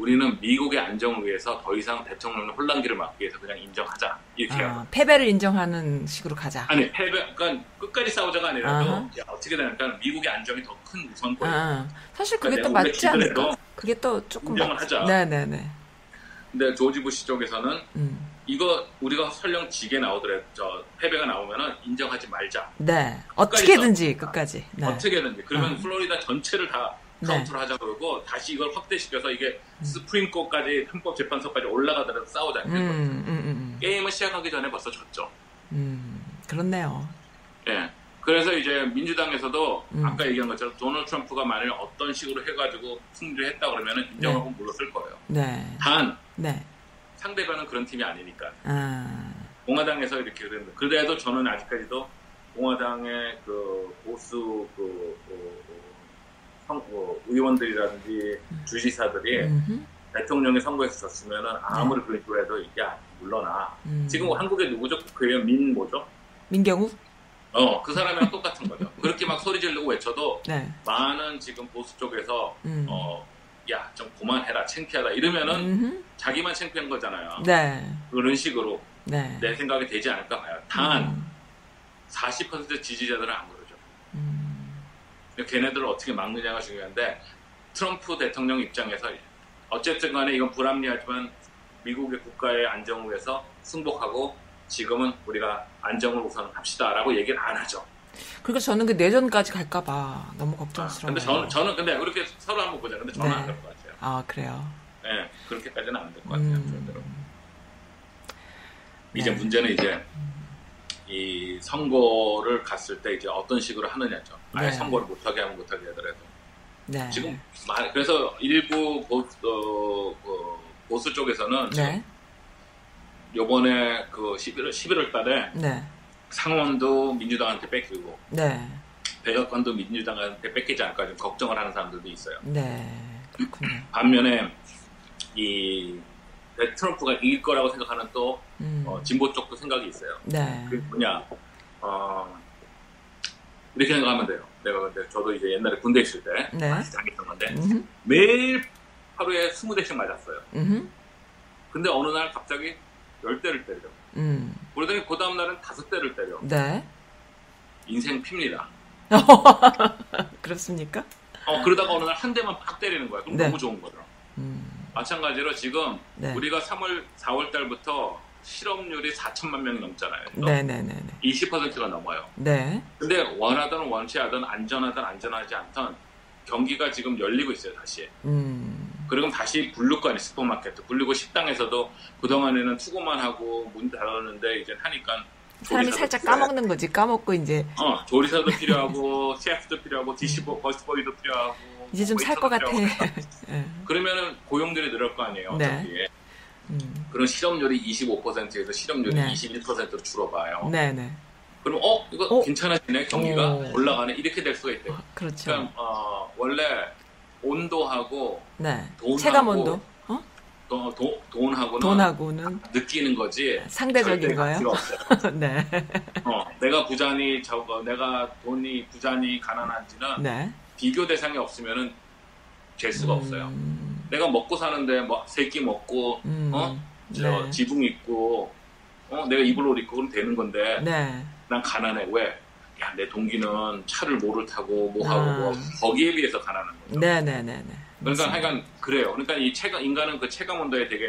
Speaker 2: 우리는 미국의 안정을 위해서 더 이상 대통령 혼란기를 막기 위해서 그냥 인정하자 이렇게.
Speaker 1: 아, 패배를 인정하는 식으로 가자.
Speaker 2: 아니 패배 그러니까 끝까지 싸우자가 아니라도. 야, 어떻게 되니까 미국의 안정이 더 큰 우선권이에요.
Speaker 1: 아, 사실 그게
Speaker 2: 그러니까
Speaker 1: 또 맞지 않을까? 그게 또 조금
Speaker 2: 인정을
Speaker 1: 맞지.
Speaker 2: 하자.
Speaker 1: 네네네.
Speaker 2: 근데 조지 부시 쪽에서는
Speaker 1: 음.
Speaker 2: 이거 우리가 설령 지게 나오더라도 저 패배가 나오면은 인정하지 말자.
Speaker 1: 네. 어떻게든지 끝까지. 네.
Speaker 2: 어떻게든지 그러면
Speaker 1: 음.
Speaker 2: 플로리다 전체를 다
Speaker 1: 네.
Speaker 2: 카운트를 하자 그러고 다시 이걸 확대시켜서 이게 스프링코까지 헌법재판소까지 올라가더라도 싸우자.
Speaker 1: 음, 음, 음, 음.
Speaker 2: 게임을 시작하기 전에 벌써 졌죠.
Speaker 1: 음, 그렇네요.
Speaker 2: 예. 그래서 이제 민주당에서도
Speaker 1: 음.
Speaker 2: 아까 얘기한 것처럼 도널드 트럼프가 만일 어떤 식으로 해가지고 승리를 했다 그러면 인정하고 물러설 거예요.
Speaker 1: 네.
Speaker 2: 단
Speaker 1: 네.
Speaker 2: 상대방은 그런 팀이 아니니까
Speaker 1: 아.
Speaker 2: 공화당에서 이렇게 그랬는데 그래도 저는 아직까지도 공화당의 그 보수 그, 그 의원들이라든지 주지사들이
Speaker 1: 음흠.
Speaker 2: 대통령이 선거에서 졌으면은 아무리 그런 식으로 해도 야 물러나
Speaker 1: 음.
Speaker 2: 지금 한국에 누구죠? 국회의원 민 뭐죠?
Speaker 1: 민경욱?
Speaker 2: 어그 사람이랑 똑같은 거죠. 그렇게 막 소리 지르고 외쳐도
Speaker 1: 네.
Speaker 2: 많은 지금 보수 쪽에서
Speaker 1: 음.
Speaker 2: 어 야 좀 그만해라 창피하다 이러면은
Speaker 1: 음흠.
Speaker 2: 자기만 창피한 거잖아요.
Speaker 1: 네.
Speaker 2: 그런 식으로
Speaker 1: 네.
Speaker 2: 내 생각이 되지 않을까 봐요. 단
Speaker 1: 음.
Speaker 2: 40% 지지자들은 안 그러죠.
Speaker 1: 음.
Speaker 2: 걔네들을 어떻게 막느냐가 중요한데 트럼프 대통령 입장에서 어쨌든 간에 이건 불합리하지만 미국의 국가의 안정을 위해서 승복하고 지금은 우리가 안정을 우선 합시다라고 얘기를 안 하죠.
Speaker 1: 그러니까 저는 그 내전까지 갈까봐 너무
Speaker 2: 아,
Speaker 1: 걱정스러워요.
Speaker 2: 근데 저는, 저는 근데 그렇게 서로 한번 보자. 근데 저는
Speaker 1: 네.
Speaker 2: 안될 것 같아요.
Speaker 1: 아 그래요.
Speaker 2: 네, 그렇게까지는 안 될 것 같아요.
Speaker 1: 음.
Speaker 2: 이제
Speaker 1: 네.
Speaker 2: 문제는 이제 이 선거를 갔을 때 이제 어떤 식으로 하느냐죠. 아예
Speaker 1: 네.
Speaker 2: 선거를 못하게 하면 못하게 하더라도
Speaker 1: 네.
Speaker 2: 지금 마- 그래서 일부 보수, 어, 그 보수 쪽에서는
Speaker 1: 네.
Speaker 2: 요번에 그 11월 11월 달에
Speaker 1: 네.
Speaker 2: 상원도 민주당한테 뺏기고
Speaker 1: 네.
Speaker 2: 백악관도 민주당한테 뺏기지 않을까 좀 걱정을 하는 사람들도 있어요.
Speaker 1: 네. 그렇군요.
Speaker 2: 반면에 이 트럼프가 이길 거라고 생각하는 또
Speaker 1: 음.
Speaker 2: 어, 진보 쪽도 생각이 있어요.
Speaker 1: 네.
Speaker 2: 그 뭐냐 어, 이렇게 생각하면 돼요. 내가 근데 저도 이제 옛날에 군대 있을 때
Speaker 1: 네.
Speaker 2: 같이 당했던 건데
Speaker 1: 음흠.
Speaker 2: 매일 하루에 20대씩 맞았어요.
Speaker 1: 음흠.
Speaker 2: 근데 어느 날 갑자기 10대를 때려.
Speaker 1: 음.
Speaker 2: 그러더니 그 다음 날은 5대를 때려.
Speaker 1: 네.
Speaker 2: 인생 핍니다.
Speaker 1: 그렇습니까?
Speaker 2: 어, 그러다가 어느 날 한 대만 팍 때리는 거야. 그럼
Speaker 1: 네.
Speaker 2: 너무 좋은 거죠.
Speaker 1: 음.
Speaker 2: 마찬가지로 지금
Speaker 1: 네.
Speaker 2: 우리가 3월, 4월 달부터 실업률이 4천만 명이 넘잖아요.
Speaker 1: 네네네네.
Speaker 2: 20%가 넘어요.
Speaker 1: 네.
Speaker 2: 근데 원하든 원치 하든 안전하든 안전하지 않든 경기가 지금 열리고 있어요, 다시.
Speaker 1: 음.
Speaker 2: 그리고 다시 부를 거 아니에요, 슈퍼마켓. 불리고 식당에서도 그동안에는 to go만 하고 문 닫았는데 이제 하니까
Speaker 1: 사람이 살짝
Speaker 2: 필요해.
Speaker 1: 까먹는 거지. 까먹고 이제
Speaker 2: 어, 조리사도 필요하고 셰프도 필요하고 dishwasher busboy도 필요하고
Speaker 1: 이제 좀 살 것 같아. 예.
Speaker 2: 그러면은 고용들이 늘을 거 아니에요.
Speaker 1: 네. 음.
Speaker 2: 그런 실업률이 25%에서 실업률이
Speaker 1: 네.
Speaker 2: 21%로 줄어봐요.
Speaker 1: 네네.
Speaker 2: 그럼 어 이거
Speaker 1: 어?
Speaker 2: 괜찮아지네 경기가
Speaker 1: 오.
Speaker 2: 올라가네 이렇게 될 수가 있대요.
Speaker 1: 그렇죠.
Speaker 2: 그러니까 어, 원래 온도하고
Speaker 1: 네.
Speaker 2: 돈하고
Speaker 1: 체감 온도. 어?
Speaker 2: 또, 도- 돈하고는
Speaker 1: 돈하고는
Speaker 2: 느끼는 거지
Speaker 1: 상대적인 거예요? 네.
Speaker 2: 어, 내가 부자니 저거 내가 돈이 부자니 가난한지는
Speaker 1: 네.
Speaker 2: 비교 대상이 없으면은 될 수가 없어요.
Speaker 1: 음.
Speaker 2: 내가 먹고 사는데 뭐 세끼 먹고
Speaker 1: 음.
Speaker 2: 어? 저
Speaker 1: 네.
Speaker 2: 지붕 있고 어 내가 입을 옷 입고 그럼 되는 건데
Speaker 1: 네.
Speaker 2: 난 가난해 왜? 야 내 동기는 차를 뭐를 타고 뭐 하고
Speaker 1: 아.
Speaker 2: 뭐 거기에 비해서 가난한 거죠.
Speaker 1: 네네네네.
Speaker 2: 그러니까 하여간 그래요. 그러니까 이 체감 인간은 그 체감 온도에 되게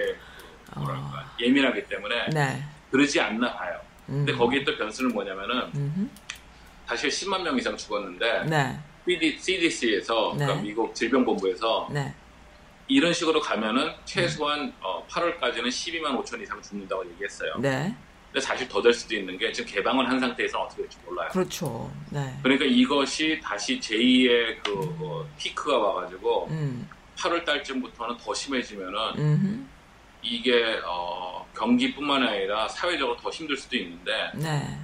Speaker 2: 그 뭐랄까 예민하기 때문에
Speaker 1: 어. 네.
Speaker 2: 그러지 않나 봐요.
Speaker 1: 음.
Speaker 2: 근데 거기에 또 변수는 뭐냐면은
Speaker 1: 음흠.
Speaker 2: 사실 10만 명 이상 죽었는데
Speaker 1: 네.
Speaker 2: CD, CDC에서 그러니까
Speaker 1: 네.
Speaker 2: 미국 질병본부에서
Speaker 1: 네.
Speaker 2: 이런 식으로 가면은 최소한 어, 8월까지는 12만 5천 이상 죽는다고 얘기했어요.
Speaker 1: 네.
Speaker 2: 근데 사실 더 될 수도 있는 게 지금 개방을 한 상태에서 어떻게 될지 몰라요.
Speaker 1: 그렇죠. 네.
Speaker 2: 그러니까 이것이 다시 제2의 그 어, 피크가 와가지고
Speaker 1: 음.
Speaker 2: 8월 달쯤부터는 더 심해지면은
Speaker 1: 음흠.
Speaker 2: 이게 어, 경기뿐만 아니라 사회적으로 더 힘들 수도 있는데
Speaker 1: 네.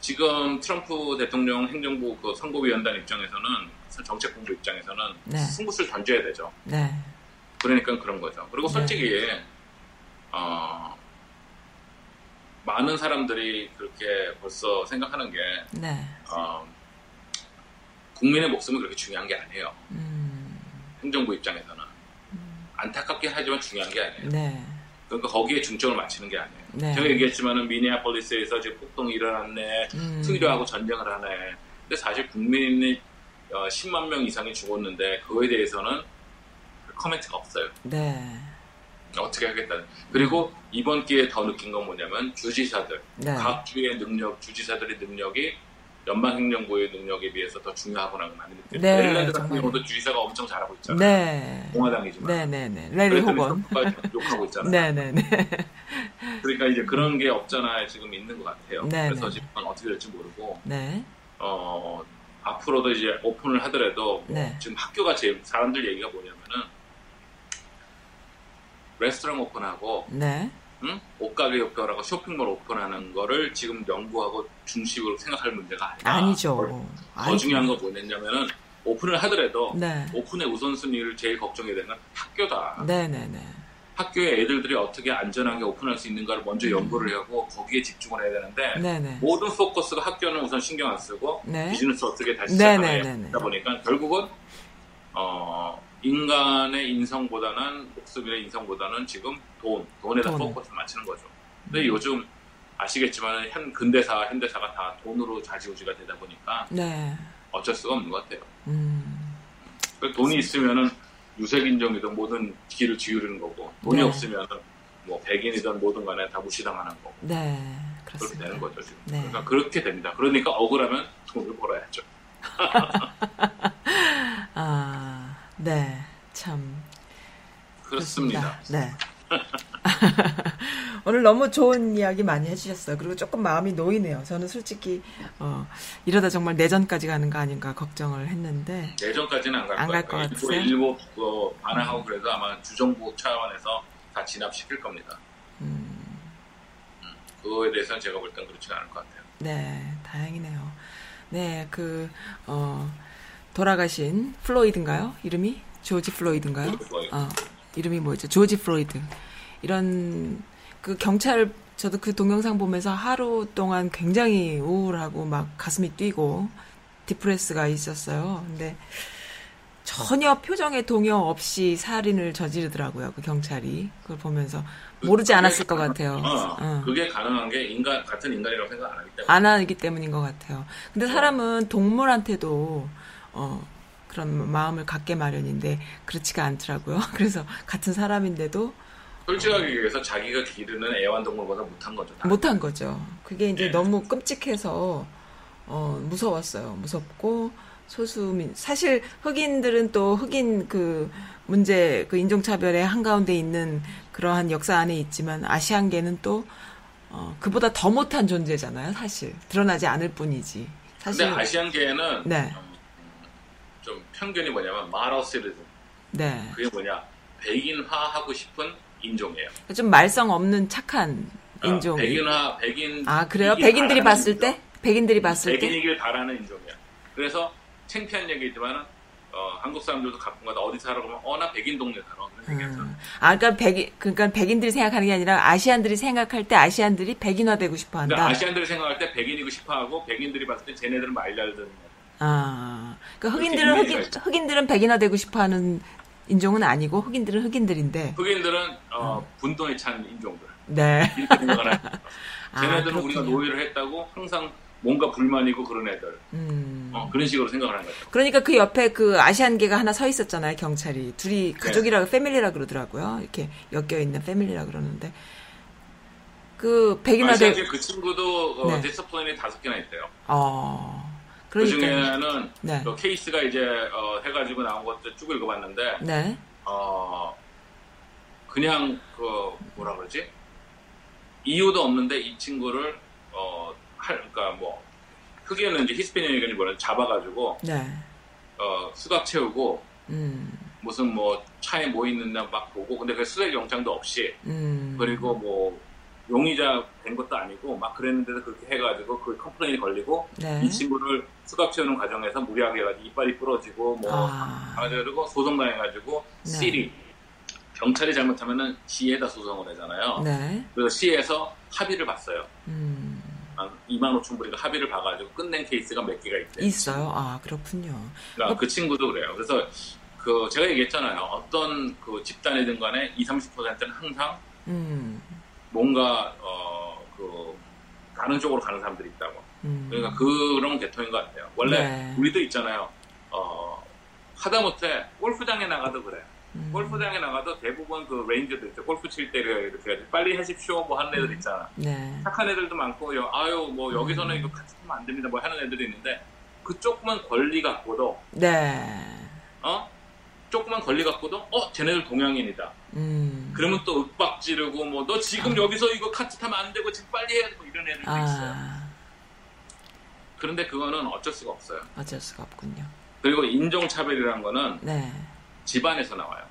Speaker 2: 지금 트럼프 대통령 행정부 그 선거위원단 입장에서는 정책본부 입장에서는
Speaker 1: 네.
Speaker 2: 승부수를 던져야 되죠.
Speaker 1: 네.
Speaker 2: 그러니까 그런 거죠. 그리고
Speaker 1: 네.
Speaker 2: 솔직히 어, 많은 사람들이 그렇게 벌써 생각하는 게
Speaker 1: 네.
Speaker 2: 어, 국민의 목숨은 그렇게 중요한 게 아니에요.
Speaker 1: 음.
Speaker 2: 행정부 입장에서는 안타깝긴 하지만 중요한 게 아니에요.
Speaker 1: 네.
Speaker 2: 그러니까 거기에 중점을 맞추는 게 아니에요.
Speaker 1: 네.
Speaker 2: 제가 얘기했지만은 미니아폴리스에서 지금 폭동이 일어났네,
Speaker 1: 음.
Speaker 2: 승리하고 전쟁을 하네. 근데 사실 국민이 어, 10만 명 이상이 죽었는데 그거에 대해서는 커멘트가 없어요.
Speaker 1: 네.
Speaker 2: 어떻게 하겠다. 그리고 이번 기회에 더 느낀 건 뭐냐면 주지사들,
Speaker 1: 네.
Speaker 2: 각 주의 능력, 주지사들의 능력이 연방행정부의 능력에 비해서 더 중요하구나 많이 느껴요.
Speaker 1: 네,
Speaker 2: 메릴랜드 같은
Speaker 1: 정말요.
Speaker 2: 경우도 주지사가 엄청 잘하고 있잖아요.
Speaker 1: 네.
Speaker 2: 공화당이지만.
Speaker 1: 네네네. 레리 호건.
Speaker 2: 트럼프가 욕하고 있잖아요.
Speaker 1: 네네네.
Speaker 2: 그러니까 이제 그런 게 없잖아 지금 있는 것 같아요.
Speaker 1: 네,
Speaker 2: 그래서
Speaker 1: 네.
Speaker 2: 지금 어떻게 될지 모르고
Speaker 1: 네.
Speaker 2: 어, 앞으로도 이제 오픈을 하더라도 뭐
Speaker 1: 네.
Speaker 2: 지금 학교가 제일 사람들 얘기가 뭐냐면은 레스토랑 오픈하고
Speaker 1: 네.
Speaker 2: 응? 옷가게 오픈하고 쇼핑몰 오픈하는 거를 지금 연구하고 중심으로 생각할 문제가 아니다.
Speaker 1: 아니죠.
Speaker 2: 더. 중요한 건 뭐냐면은 오픈을 하더라도
Speaker 1: 네.
Speaker 2: 오픈의 우선순위를 제일 걱정해야 되는 건 학교다.
Speaker 1: 네네네.
Speaker 2: 학교에 애들들이 어떻게 안전하게 오픈할 수 있는가를 먼저 연구를 하고 거기에 집중을 해야 되는데
Speaker 1: 음. 네네.
Speaker 2: 모든 포커스가 학교는 우선 신경 안 쓰고
Speaker 1: 네.
Speaker 2: 비즈니스 어떻게 다시
Speaker 1: 네,
Speaker 2: 시작하냐
Speaker 1: 네, 네, 네.
Speaker 2: 다 보니까 결국은 어, 인간의 인성보다는 목숨의 인성보다는 지금 돈 돈에다
Speaker 1: 돈.
Speaker 2: 포커스 맞추는 거죠. 근데
Speaker 1: 음.
Speaker 2: 요즘 아시겠지만 현 근대사 현대사가 다 돈으로 좌지우지가 되다 보니까
Speaker 1: 네.
Speaker 2: 어쩔 수가 없는 것 같아요.
Speaker 1: 음.
Speaker 2: 그 돈이 있으면은 유색인종이든 뭐든 길을 기울이는 거고 돈이
Speaker 1: 네.
Speaker 2: 없으면은 뭐 백인이든 뭐든 간에 다 무시당하는 거고
Speaker 1: 네.
Speaker 2: 그렇게. 되는 거죠 지금.
Speaker 1: 네.
Speaker 2: 그러니까 그렇게 됩니다. 그러니까 억울하면 돈을 벌어야죠.
Speaker 1: 아, 네. 참.
Speaker 2: 그렇습니다.
Speaker 1: 네. 오늘 너무 좋은 이야기 많이 해주셨어요. 그리고 조금 마음이 놓이네요. 저는 솔직히 어, 이러다 정말 내전까지 가는 거 아닌가 걱정을 했는데
Speaker 2: 예전까지는
Speaker 1: 안갈안
Speaker 2: 거예요.
Speaker 1: 갈것
Speaker 2: 일부 어, 반항하고 그래도 아마 주정부 차원에서 다 진압시킬 겁니다.
Speaker 1: 음,
Speaker 2: 그거에 대해서는 제가 볼 땐 그렇지는 않을 것 같아요.
Speaker 1: 네, 다행이네요. 네, 그 어, 돌아가신 플로이드인가요? 이름이 조지 플로이드인가요?
Speaker 2: 플로이드.
Speaker 1: 어, 이름이 뭐였죠? 조지 플로이드. 이런 그 경찰 저도 그 동영상 보면서 하루 동안 굉장히 우울하고 막 가슴이 뛰고 depress가 있었어요. 근데 전혀 표정에 동요 없이 살인을 저지르더라고요. 그 경찰이 그걸 보면서 모르지 않았을 것 같아요.
Speaker 2: 어,
Speaker 1: 어.
Speaker 2: 그게 가능한 게 인간 같은 인간이라고 생각 안 하기 때문에.
Speaker 1: 안 하기 때문인 것 같아요. 근데 사람은 동물한테도 어, 그런 마음을 갖게 마련인데 그렇지가 않더라고요. 그래서 같은 사람인데도
Speaker 2: 솔직하게 얘기해서 자기가 기르는 애완동물보다 못한 거죠. 다.
Speaker 1: 못한 거죠. 그게 이제
Speaker 2: 네.
Speaker 1: 너무 끔찍해서 어, 무서웠어요. 무섭고 소수민 사실 흑인들은 또 흑인 그 문제 그 인종차별의 한가운데 있는 그러한 역사 안에 있지만 아시안계는 또 어, 그보다 더 못한 존재잖아요. 사실 드러나지 않을 뿐이지.
Speaker 2: 근데
Speaker 1: 사실
Speaker 2: 아시안계에는
Speaker 1: 네.
Speaker 2: 음, 좀 편견이 뭐냐면 마러시리즘
Speaker 1: 네.
Speaker 2: 그게 뭐냐 백인화하고 싶은 인종이에요.
Speaker 1: 좀 말썽 없는 착한
Speaker 2: 어,
Speaker 1: 인종.
Speaker 2: 백인화 백인
Speaker 1: 아 그래요? 백인들이 봤을
Speaker 2: 인종.
Speaker 1: 때? 백인들이 봤을 때?
Speaker 2: 백인이길 바라는 인종이야. 그래서 창피한 얘기지만은 어, 한국 사람들도 가끔가다 어디 살아 그러면 어나 백인 동네 살아.
Speaker 1: 음. 아, 그러니까 백인, 그러니까 백인들이 생각하는 게 아니라 아시안들이 생각할 때 아시안들이 백인화되고 싶어
Speaker 2: 근데
Speaker 1: 한다.
Speaker 2: 아시안들이 생각할 때 백인이고 싶어하고 백인들이 봤을 때 쟤네들은 말잘듣는
Speaker 1: 아, 그러니까 흑인들은 흑인. 흑인들은 백인화 되고 싶어 하는 인종은 아니고 흑인들은 흑인들인데.
Speaker 2: 흑인들은 어, 분노에 찬 인종들
Speaker 1: 네.
Speaker 2: 이렇게 생각을 하는 거야.
Speaker 1: 아,
Speaker 2: 쟤네들은 우리가. 노예를 했다고 항상 뭔가 불만이고 그런 애들
Speaker 1: 음.
Speaker 2: 어, 그런 식으로 생각을 하는 거죠.
Speaker 1: 그러니까 그 옆에 그 아시안계가 하나 서 있었잖아요, 경찰이. 둘이
Speaker 2: 네.
Speaker 1: 가족이라, family라 그러더라고요. 이렇게 엮여있는 family라 그러는데. 그 백인화되,
Speaker 2: 아시안계 그 친구도 어,
Speaker 1: 네.
Speaker 2: discipline이 다섯 개나 있대요.
Speaker 1: 어.
Speaker 2: 그
Speaker 1: 그러니까.
Speaker 2: 중에는
Speaker 1: 네.
Speaker 2: 그 케이스가 이제 어, 해가지고 나온 것도 쭉 읽어봤는데
Speaker 1: 네.
Speaker 2: 어, 그냥 그 뭐라 그러지 이유도 없는데 이 친구를 어, 할 그러니까 뭐 흑인은 이제 히스패닉이 뭐냐 잡아가지고
Speaker 1: 네.
Speaker 2: 어, 수갑 채우고
Speaker 1: 음.
Speaker 2: 무슨 뭐 차에 뭐 있는데 막 보고 근데 그 수색 영장도 없이
Speaker 1: 음.
Speaker 2: 그리고 뭐 용의자 된 것도 아니고 막 그랬는데도 그렇게 해가지고 그 complain이 걸리고
Speaker 1: 네.
Speaker 2: 이 친구를 수갑 채우는 과정에서 무리하게 해가지고 이빨이 부러지고 뭐
Speaker 1: 아.
Speaker 2: 가지고 소송 당해가지고
Speaker 1: 네.
Speaker 2: 시의 경찰이 잘못하면은 시에다 소송을 하잖아요.
Speaker 1: 네.
Speaker 2: 그래서 시에서 합의를 봤어요.
Speaker 1: 음.
Speaker 2: 한 2만 5천 불인가 합의를 봐가지고 끝낸 케이스가 몇 개가 있대요.
Speaker 1: 있어요. 아, 그렇군요.
Speaker 2: 그러니까 그 친구도 그래요. 그래서 그 제가 얘기했잖아요. 어떤 그 집단이든 간에 20, 30%는 항상
Speaker 1: 음.
Speaker 2: 뭔가 어 그 다른 쪽으로 가는 사람들이 있다고.
Speaker 1: 음.
Speaker 2: 그러니까 그런 계통인 것 같아요. 원래
Speaker 1: 네.
Speaker 2: 우리도 있잖아요. 어 하다못해 골프장에 나가도 그래.
Speaker 1: 음.
Speaker 2: 골프장에 나가도 대부분 그 ranger들 있죠. 골프 칠때 이렇게 해가지고 빨리 하십시오 뭐 하는 애들 있잖아.
Speaker 1: 네.
Speaker 2: 착한 애들도 많고 여- 아유 뭐 여기서는
Speaker 1: 음.
Speaker 2: 이거 같이 하면 안 됩니다 뭐 하는 애들이 있는데 그 조그만 권리 갖고도
Speaker 1: 네.
Speaker 2: 어 조그만 권리 갖고도 어 쟤네들 동양인이다.
Speaker 1: 음.
Speaker 2: 그러면 또 윽박 지르고 뭐너
Speaker 1: 아.
Speaker 2: 지금 여기서 이거 카트 타면 안 되고 지금 빨리 해야 돼뭐 이런 애들도 있어요.
Speaker 1: 아.
Speaker 2: 그런데 그거는 어쩔 수가 없어요.
Speaker 1: 어쩔 수가 없군요.
Speaker 2: 그리고 인종차별이라는 거는
Speaker 1: 네.
Speaker 2: 집안에서 나와요.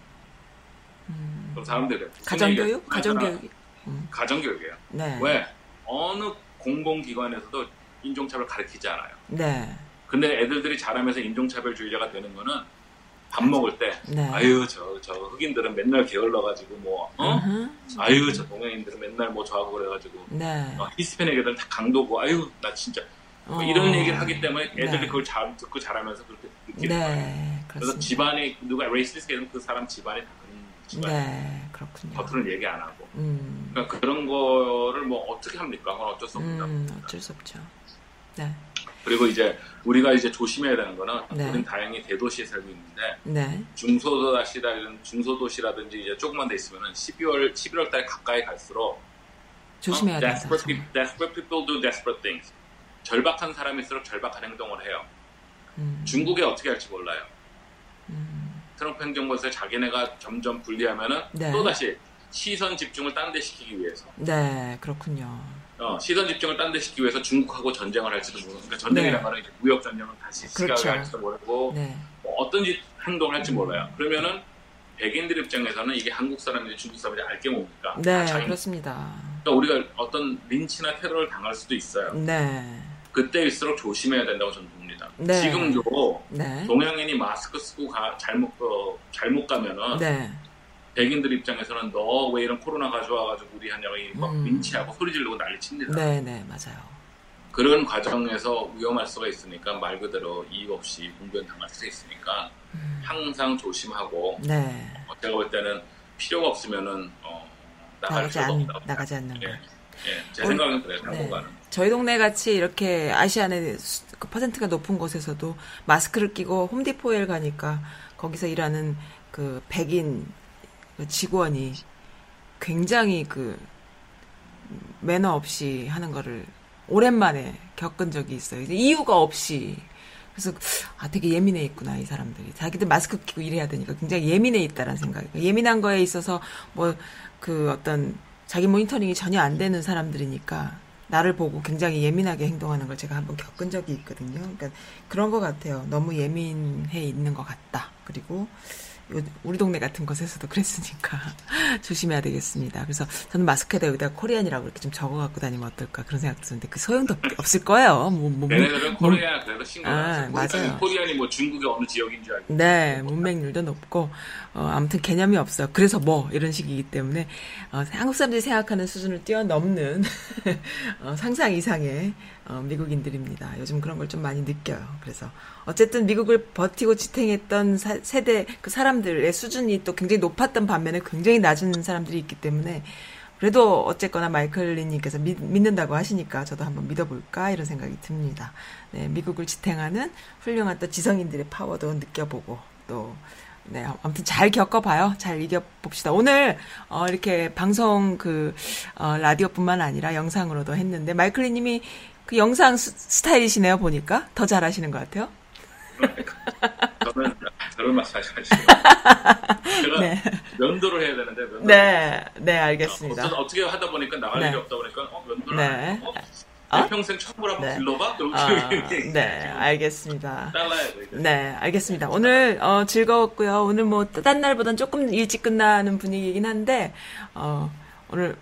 Speaker 1: 음.
Speaker 2: 그럼 사람들이
Speaker 1: 가정교육? 가정교육? 음.
Speaker 2: 가정교육이에요.
Speaker 1: 네.
Speaker 2: 왜? 어느 공공기관에서도 인종차별 가르치지 않아요.
Speaker 1: 네.
Speaker 2: 근데 애들들이 자라면서 인종차별주의자가 되는 거는 밥 먹을 때
Speaker 1: 네.
Speaker 2: 아유 저 저 흑인들은 맨날 게을러가지고 뭐 어?
Speaker 1: 음흠.
Speaker 2: 아유 저 동양인들은 맨날 뭐 저하고 그래가지고
Speaker 1: 네.
Speaker 2: 어, 히스패닉 애들은 다 강도고 아유 나 진짜 뭐
Speaker 1: 어.
Speaker 2: 이런 얘기를 하기 때문에 애들이
Speaker 1: 네.
Speaker 2: 그걸 잘 듣고 자라면서 그렇게 느끼는 거예요.
Speaker 1: 네.
Speaker 2: 그래서
Speaker 1: 그렇습니다.
Speaker 2: 집안이 누가 racist는 그 사람 집안이 다 그런 집안
Speaker 1: 네. 그렇군요.
Speaker 2: 겉으로는 얘기 안 하고
Speaker 1: 음.
Speaker 2: 그러니까 그런 거를 뭐 어떻게 합니까? 그건 어쩔 수 없다.
Speaker 1: 음. 어쩔 수 없죠. 네.
Speaker 2: 그리고 이제 우리가 이제 조심해야 되는 거는
Speaker 1: 네.
Speaker 2: 우리는 다행히 대도시에 살고 있는데
Speaker 1: 네.
Speaker 2: 중소도시라 이런 중소도시라든지 이제 조금만 돼 있으면은 12월 11월 달 가까이 갈수록
Speaker 1: 조심해야
Speaker 2: 어,
Speaker 1: 된다.
Speaker 2: desperate, people, desperate people do desperate things. 절박한 사람일수록 절박한 행동을 해요.
Speaker 1: 음.
Speaker 2: 중국에 어떻게 할지 몰라요.
Speaker 1: 음.
Speaker 2: 트럼프 행정부에서 자기네가 점점 불리하면은
Speaker 1: 네.
Speaker 2: 또 다시 시선 집중을 딴 데 시키기 위해서
Speaker 1: 네. 그렇군요.
Speaker 2: 어, 시선 집중을 딴 데 시키기 위해서 중국하고 전쟁을 할지도 모르고 그러니까 전쟁이라는
Speaker 1: 네.
Speaker 2: 거는 이제 무역 전쟁을 다시 시작을
Speaker 1: 그렇죠.
Speaker 2: 할지도 모르고
Speaker 1: 네.
Speaker 2: 뭐 어떤 짓 행동을 할지 몰라요. 그러면은 백인들 입장에서는 이게 한국 사람인지 중국 사람인지 알게 뭡니까? 다
Speaker 1: 네.
Speaker 2: 자기-
Speaker 1: 그렇습니다.
Speaker 2: 그러니까 우리가 어떤 린치나 테러를 당할 수도 있어요.
Speaker 1: 네.
Speaker 2: 그때일수록 조심해야 된다고 저는 봅니다.
Speaker 1: 네.
Speaker 2: 지금도
Speaker 1: 네.
Speaker 2: 동양인이 마스크 쓰고 가- 잘못 어, 잘못 가면은
Speaker 1: 네.
Speaker 2: 백인들 입장에서는 너 왜 이런 코로나 가져와가지고 우리 한양이막
Speaker 1: 음.
Speaker 2: 린치하고 소리 지르고 난리 칩니다.
Speaker 1: 네. 네. 맞아요.
Speaker 2: 그런 과정에서 위험할 수가 있으니까 말 그대로 이유 없이 분변 당할 수 있으니까
Speaker 1: 음.
Speaker 2: 항상 조심하고
Speaker 1: 네.
Speaker 2: 어, 제가 볼 때는 필요가 없으면은 어, 나갈
Speaker 1: 나가지 않
Speaker 2: 없다고
Speaker 1: 나가지 않는 거.
Speaker 2: 예, 예, 제 생각은 그래요.
Speaker 1: 네.
Speaker 2: 당분간은.
Speaker 1: 저희 동네 같이 이렇게 아시안의 수- 그 퍼센트가 높은 곳에서도 마스크를 끼고 홈디포에 가니까 거기서 일하는 그 백인 그 직원이 굉장히 그 매너 없이 하는 거를 오랜만에 겪은 적이 있어요. 이유가 없이. 그래서 아 되게 예민해 있구나 이 사람들이 자기들 마스크 끼고 일해야 되니까 굉장히 예민해 있다라는 생각이 예민한 거에 있어서 뭐 그 어떤 자기 모니터링이 전혀 안 되는 사람들이니까 나를 보고 굉장히 예민하게 행동하는 걸 제가 한번 겪은 적이 있거든요. 그러니까 그런 것 같아요. 너무 예민해 있는 것 같다. 그리고 요- 우리 동네 같은 곳에서도 그랬으니까 조심해야 되겠습니다. 그래서 저는 마스크에다 여기다 Korean이라고 이렇게 좀 적어 갖고 다니면 어떨까 그런 생각 드는데 그 소용도 없- 없을 거예요. 뭐, 뭐,
Speaker 2: 얘네들은
Speaker 1: 뭐,
Speaker 2: 코리아 그래도 신경
Speaker 1: 아,
Speaker 2: 안
Speaker 1: 맞아요.
Speaker 2: Korean이 뭐 중국의 어느 지역인 줄 알고.
Speaker 1: 네, 문맹률도 높고, 어, 아무튼 개념이 없어요. 그래서 뭐, 이런 식이기 때문에, 어, 한국 사람들이 생각하는 수준을 뛰어넘는, 어, 상상 이상의, 어, 미국인들입니다. 요즘 그런 걸 좀 많이 느껴요. 그래서, 어쨌든 미국을 버티고 지탱했던 사- 세대, 그 사람들의 수준이 또 굉장히 높았던 반면에 굉장히 낮은 사람들이 있기 때문에, 그래도 어쨌거나 마이클 리님께서 믿, 믿는다고 하시니까 저도 한번 믿어볼까 이런 생각이 듭니다. 네, 미국을 지탱하는 훌륭한 또 지성인들의 파워도 느껴보고 또 네, 아무튼 잘 겪어봐요. 잘 이겨봅시다. 오늘, 어, 이렇게 방송 그, 어, 라디오뿐만 아니라 영상으로도 했는데, 마이클리 님이 그 영상 스, 스타일이시네요, 보니까. 더 잘하시는 것 같아요.
Speaker 2: 저는 저런 말씀 하시죠. 제가
Speaker 1: 네.
Speaker 2: 면도를 해야 되는데 면도.
Speaker 1: 네, 네, 알겠습니다.
Speaker 2: 어쩌- 어떻게 하다 보니까 나갈
Speaker 1: 네.
Speaker 2: 일이 없다 보니까 어 면도를
Speaker 1: 네. 어?
Speaker 2: 내 평생 처음으로 한번
Speaker 1: 네.
Speaker 2: 길러봐.
Speaker 1: 아, 네, 알겠습니다.
Speaker 2: 잘라야 돼.
Speaker 1: 네, 알겠습니다. 오늘 어, 즐거웠고요. 오늘 뭐 딴 날보단 조금 일찍 끝나는 분위기긴 한데 어, 오늘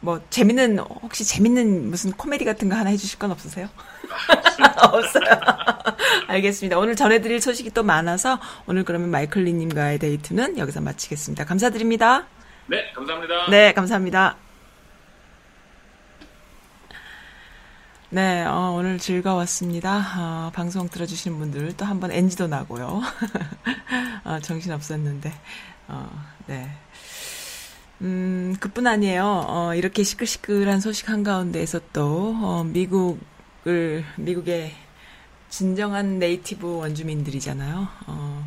Speaker 1: 뭐 재밌는 혹시 재밌는 무슨 코미디 같은 거 하나 해주실 건 없으세요? 없어요. 알겠습니다. 오늘 전해드릴 소식이 또 많아서 오늘 그러면 마이클리님과의 데이트는 여기서 마치겠습니다. 감사드립니다.
Speaker 2: 네, 감사합니다.
Speaker 1: 네, 감사합니다. 네, 어, 오늘 즐거웠습니다. 어, 방송 들어주시는 분들 또 한번 NG도 나고요. 어, 정신 없었는데, 어, 네. 음, 그뿐 아니에요. 어, 이렇게 시끌시끌한 소식 한가운데에서 또, 어, 미국을, 미국의 진정한 네이티브 원주민들이잖아요. 어,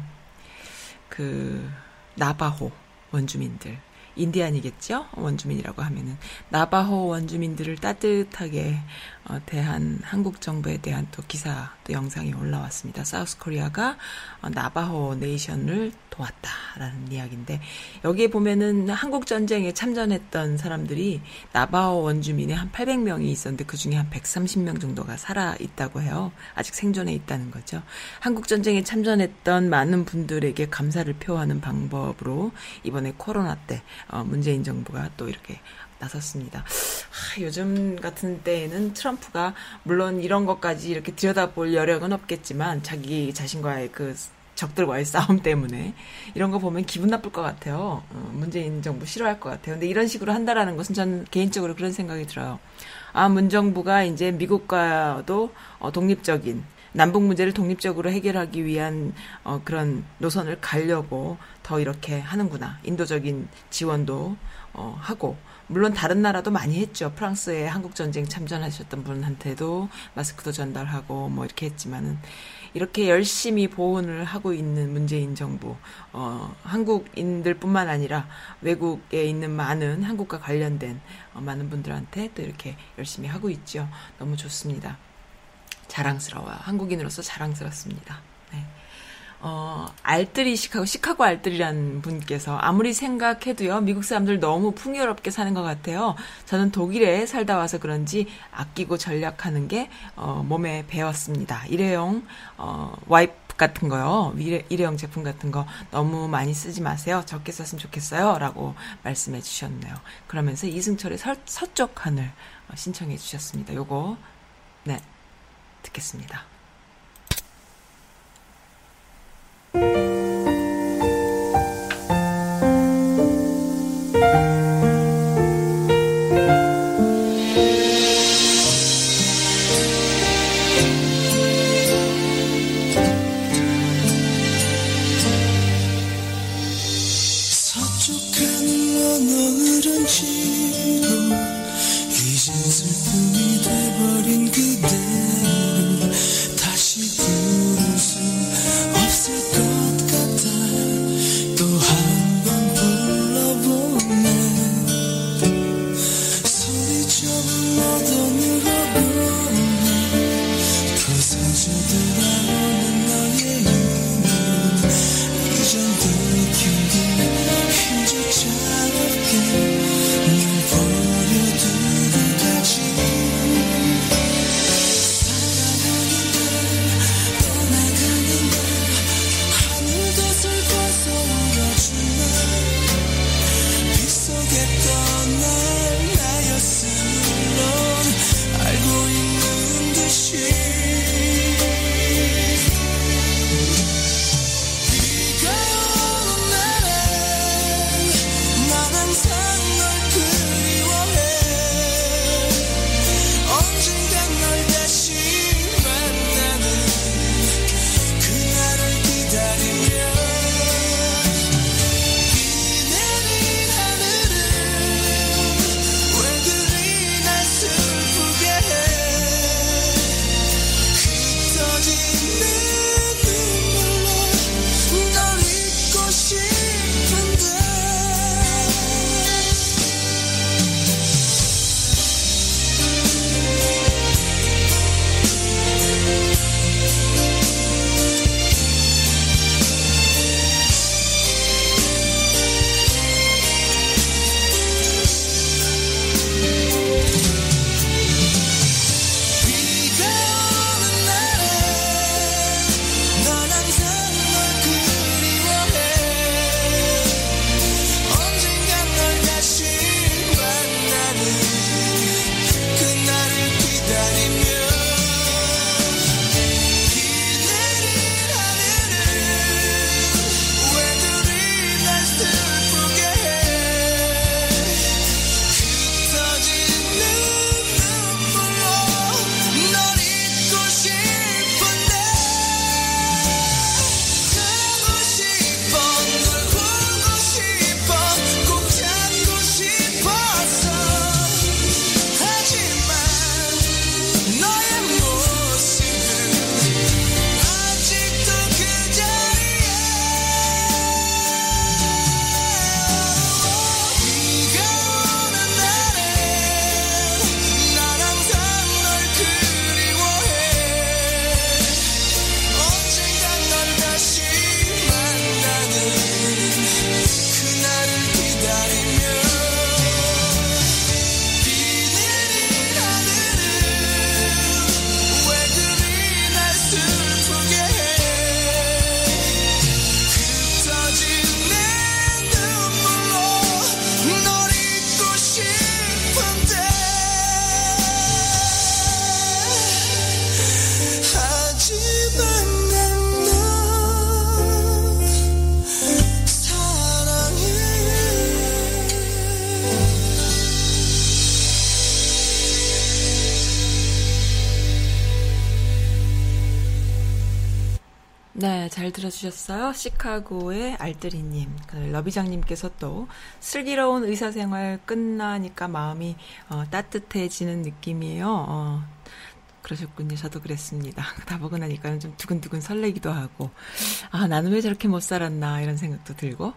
Speaker 1: 그, 나바호 원주민들. 인디안이겠죠? 원주민이라고 하면은 나바호 원주민들을 따뜻하게 어, 대한 한국 정부에 대한 또 기사 또 영상이 올라왔습니다. 사우스 코리아가 어, 나바호 네이션을 도왔다라는 이야기인데 여기에 보면은 한국 전쟁에 참전했던 사람들이 나바호 원주민의 한 800명이 있었는데 그 중에 한 130명 정도가 살아 있다고 해요. 아직 생존해 있다는 거죠. 한국 전쟁에 참전했던 많은 분들에게 감사를 표하는 방법으로 이번에 코로나 때 어, 문재인 정부가 또 이렇게 나섰습니다. 하, 요즘 같은 때에는 트럼프가 물론 이런 것까지 이렇게 들여다볼 여력은 없겠지만 자기 자신과의 그 적들과의 싸움 때문에 이런 거 보면 기분 나쁠 것 같아요. 어, 문재인 정부 싫어할 것 같아요. 근데 이런 식으로 한다라는 것은 전 개인적으로 그런 생각이 들어요. 아, 문정부가 이제 미국과도 어, 독립적인 남북 문제를 독립적으로 해결하기 위한 어, 그런 노선을 가려고 더 이렇게 하는구나. 인도적인 지원도 어, 하고 물론 다른 나라도 많이 했죠. 프랑스에 한국 전쟁 참전하셨던 분한테도 마스크도 전달하고 뭐 이렇게 했지만은 이렇게 열심히 보훈을 하고 있는 문재인 정부, 어, 한국인들뿐만 아니라 외국에 있는 많은 한국과 관련된 어, 많은 분들한테 또 이렇게 열심히 하고 있죠. 너무 좋습니다. 자랑스러워요. 한국인으로서 자랑스럽습니다. 네. 어, 알뜰이 시카고, 시카고 알뜰이라는 분께서 아무리 생각해도요, 미국 사람들 너무 풍요롭게 사는 것 같아요. 저는 독일에 살다 와서 그런지 아끼고 전략하는 게, 어, 몸에 배웠습니다. 일회용, 어, 와이프 같은 거요. 일회, 일회용 제품 같은 거 너무 많이 쓰지 마세요. 적게 썼으면 좋겠어요. 라고 말씀해 주셨네요. 그러면서 이승철의 서, 서쪽 하늘 어, 신청해 주셨습니다. 요거, 네, 듣겠습니다. 네, 잘 들어주셨어요. 시카고의 알뜨리님, 러비장님께서 또 슬기로운 의사생활 끝나니까 마음이 어, 따뜻해지는 느낌이에요. 어, 그러셨군요. 저도 그랬습니다. 다 보고 나니까는 좀 두근두근 설레기도 하고, 아, 나는 왜 저렇게 못 살았나, 이런 생각도 들고,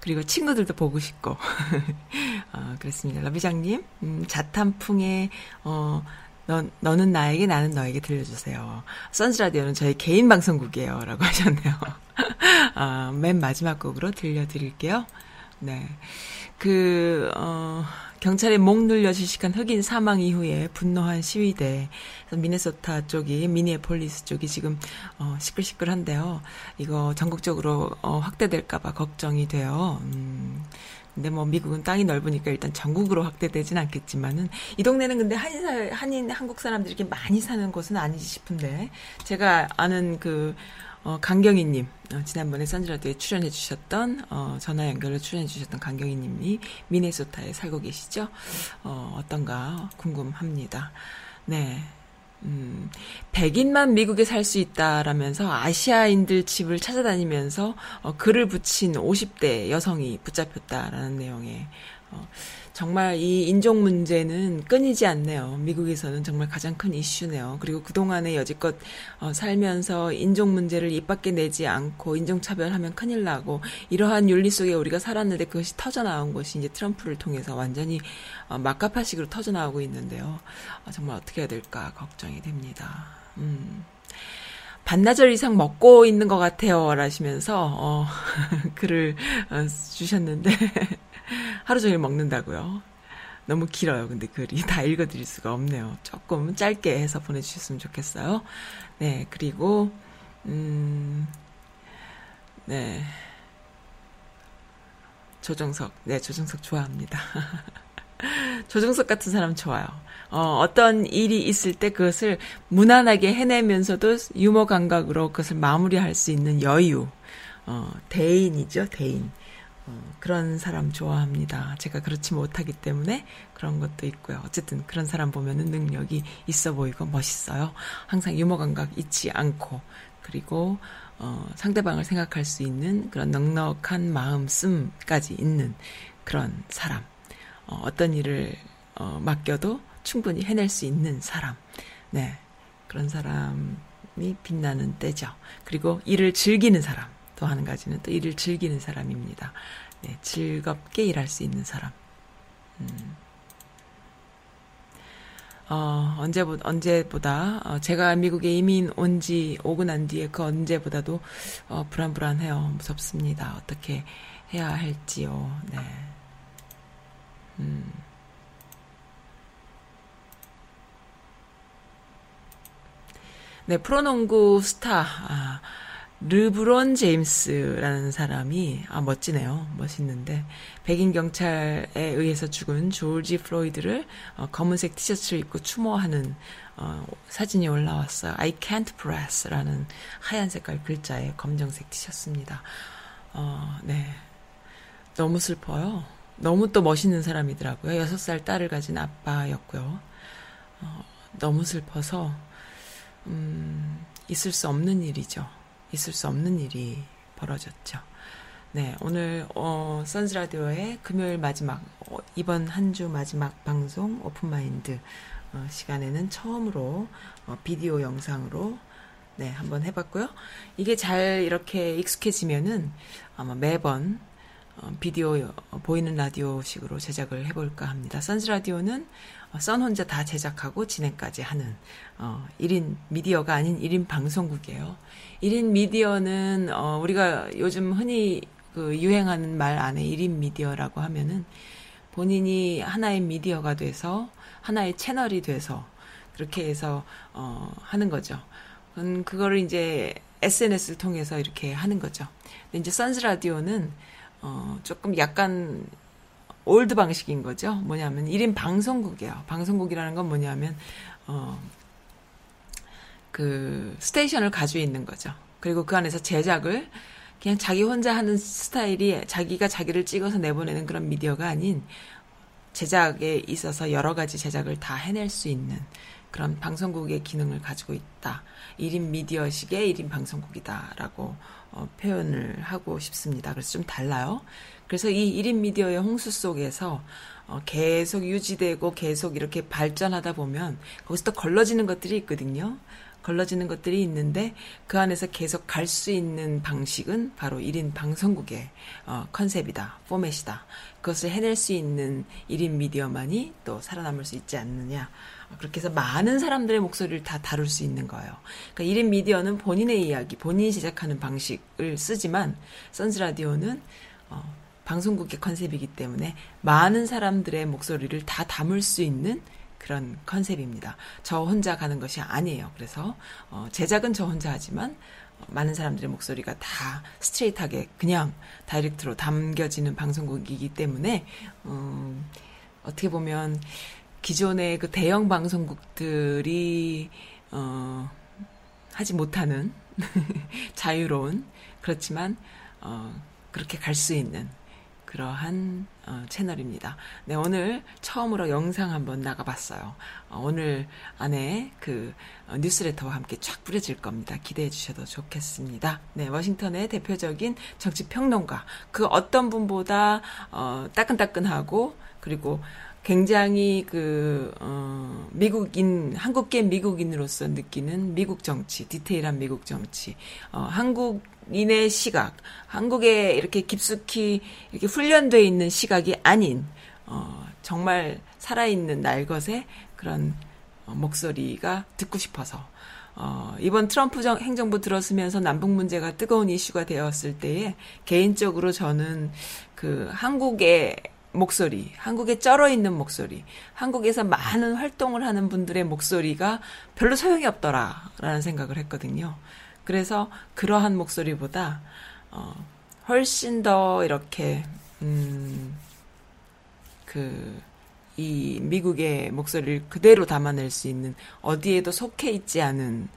Speaker 1: 그리고 친구들도 보고 싶고, 어, 그랬습니다. 러비장님, 음, 자탄풍의, 어, 너, 너는 나에게, 나는 너에게 들려주세요. 선즈라디오는 저희 개인 방송국이에요. 라고 하셨네요. 아, 맨 마지막 곡으로 들려드릴게요. 네. 그, 어, 경찰에 목 눌려 질식한 흑인 사망 이후에 분노한 시위대 미네소타 쪽이 미니애폴리스 쪽이 지금 어, 시끌시끌한데요. 이거 전국적으로 어, 확대될까봐 걱정이 돼요. 음, 근데 뭐 미국은 땅이 넓으니까 일단 전국으로 확대되진 않겠지만은 이 동네는 근데 한인 사 한인 한국 사람들이 이렇게 많이 사는 곳은 아니지 싶은데 제가 아는 그 어, 강경희님, 어, 지난번에 선즈라디오에 출연해 주셨던, 어, 전화 연결로 출연해 주셨던 강경희님이 미네소타에 살고 계시죠? 어, 어떤가 궁금합니다. 네. 음, 백인만 미국에 살 수 있다라면서 아시아인들 집을 찾아다니면서 어, 글을 붙인 50대 여성이 붙잡혔다라는 내용의 어, 정말 이 인종 문제는 끊이지 않네요. 미국에서는 정말 가장 큰 이슈네요. 그리고 그동안에 여지껏 어, 살면서 인종 문제를 입 밖에 내지 않고 인종차별하면 큰일 나고 이러한 윤리 속에 우리가 살았는데 그것이 터져나온 것이 이제 트럼프를 통해서 완전히 어, 막가파식으로 터져나오고 있는데요. 어, 정말 어떻게 해야 될까 걱정이 됩니다. 음. 반나절 이상 먹고 있는 것 같아요. 라시면서, 어, 글을 어, 주셨는데, 하루 종일 먹는다고요. 너무 길어요. 근데 글이 다 읽어드릴 수가 없네요. 조금 짧게 해서 보내주셨으면 좋겠어요. 네, 그리고 음, 네, 조정석, 네, 조정석 좋아합니다. 조정석 같은 사람 좋아요. 어, 어떤 일이 있을 때 그것을 무난하게 해내면서도 유머 감각으로 그것을 마무리할 수 있는 여유. 어, 대인이죠, 대인. 어, 그런 사람 좋아합니다. 제가 그렇지 못하기 때문에 그런 것도 있고요. 어쨌든 그런 사람 보면은 능력이 있어 보이고 멋있어요. 항상 유머 감각 잊지 않고 그리고 어, 상대방을 생각할 수 있는 그런 넉넉한 마음씀까지 있는 그런 사람. 어, 어떤 일을 어, 맡겨도 충분히 해낼 수 있는 사람. 네. 그런 사람이 빛나는 때죠. 그리고 일을 즐기는 사람. 또 한 가지는 또 일을 즐기는 사람입니다. 네, 즐겁게 일할 수 있는 사람. 음. 어, 언제보, 언제보다, 어, 제가 미국에 이민 온 지 오고 난 뒤에 그 언제보다도, 어, 불안불안해요. 무섭습니다. 어떻게 해야 할지요. 네. 음. 네, 프로농구 스타, 아, 르브론 제임스라는 사람이 아 멋지네요. 멋있는데 백인 경찰에 의해서 죽은 조지 플로이드를 어, 검은색 티셔츠를 입고 추모하는 어, 사진이 올라왔어요. I can't breathe라는 하얀 색깔 글자에 검정색 티셔츠입니다. 어, 네. 너무 슬퍼요. 너무 또 멋있는 사람이더라고요. 여섯 살 딸을 가진 아빠였고요. 어, 너무 슬퍼서 음, 있을 수 없는 일이죠. 있을 수 없는 일이 벌어졌죠. 네, 오늘 어, 선즈 라디오의 금요일 마지막 어, 이번 한 주 마지막 방송 오픈 마인드 어, 시간에는 처음으로 어, 비디오 영상으로 네, 한번 해봤고요. 이게 잘 이렇게 익숙해지면은 아마 매번 어, 비디오 어, 보이는 라디오식으로 제작을 해볼까 합니다. 선즈 라디오는 어, 썬 혼자 다 제작하고 진행까지 하는 어, 1인 미디어가 아닌 1인 방송국이에요. 1인 미디어는 어, 우리가 요즘 흔히 그 유행하는 말 안에 1인 미디어라고 하면은 본인이 하나의 미디어가 돼서 하나의 채널이 돼서 그렇게 해서 어, 하는 거죠. 음, 그거를 이제 SNS를 통해서 이렇게 하는 거죠. 근데 이제 선즈 라디오는 어, 조금 약간 old 방식인 거죠. 뭐냐면 1인 방송국이에요. 방송국이라는 건 뭐냐면 어, 그 station을 가지고 있는 거죠. 그리고 그 안에서 제작을 그냥 자기 혼자 하는 스타일이 자기가 자기를 찍어서 내보내는 그런 미디어가 아닌 제작에 있어서 여러 가지 제작을 다 해낼 수 있는 그런 방송국의 기능을 가지고 있다. 1인 미디어식의 1인 방송국이다라고 어, 표현을 하고 싶습니다. 그래서 좀 달라요. 그래서 이 1인 미디어의 홍수 속에서 어, 계속 유지되고 계속 이렇게 발전하다 보면 거기서 또 걸러지는 것들이 있거든요. 걸러지는 것들이 있는데 그 안에서 계속 갈 수 있는 방식은 바로 1인 방송국의 어, 컨셉이다, 포맷이다. 그것을 해낼 수 있는 1인 미디어만이 또 살아남을 수 있지 않느냐. 그렇게 해서 많은 사람들의 목소리를 다 다룰 수 있는 거예요. 그러니까 1인 미디어는 본인의 이야기, 본인이 제작하는 방식을 쓰지만 선즈 라디오는 어, 방송국의 컨셉이기 때문에 많은 사람들의 목소리를 다 담을 수 있는 그런 컨셉입니다. 저 혼자 가는 것이 아니에요. 그래서 어, 제작은 저 혼자 하지만 어, 많은 사람들의 목소리가 다 스트레이트하게 그냥 다이렉트로 담겨지는 방송국이기 때문에 음, 어떻게 보면 기존의 그 대형 방송국들이 어, 하지 못하는 자유로운 그렇지만 어, 그렇게 갈 수 있는 그러한 어, 채널입니다. 네, 오늘 처음으로 영상 한번 나가봤어요. 어, 오늘 안에 그 어, 뉴스레터와 함께 쫙 뿌려질 겁니다. 기대해 주셔도 좋겠습니다. 네, 워싱턴의 대표적인 정치 평론가 그 어떤 분보다 어, 따끈따끈하고 그리고 굉장히 그, 어, 미국인, 한국계 미국인으로서 느끼는 미국 정치, 디테일한 미국 정치, 어, 한국 인의 시각, 한국에 이렇게 깊숙이 이렇게 훈련되어 있는 시각이 아닌, 어, 정말 살아있는 날것의 그런 어, 목소리가 듣고 싶어서, 어, 이번 트럼프 정, 행정부 들었으면서 남북 문제가 뜨거운 이슈가 되었을 때에 개인적으로 저는 그 한국의 목소리, 한국에 쩔어 있는 목소리, 한국에서 많은 활동을 하는 분들의 목소리가 별로 소용이 없더라라는 생각을 했거든요. 그래서 그러한 목소리보다 어, 훨씬 더 이렇게 음, 그 이 미국의 목소리를 그대로 담아낼 수 있는 어디에도 속해 있지 않은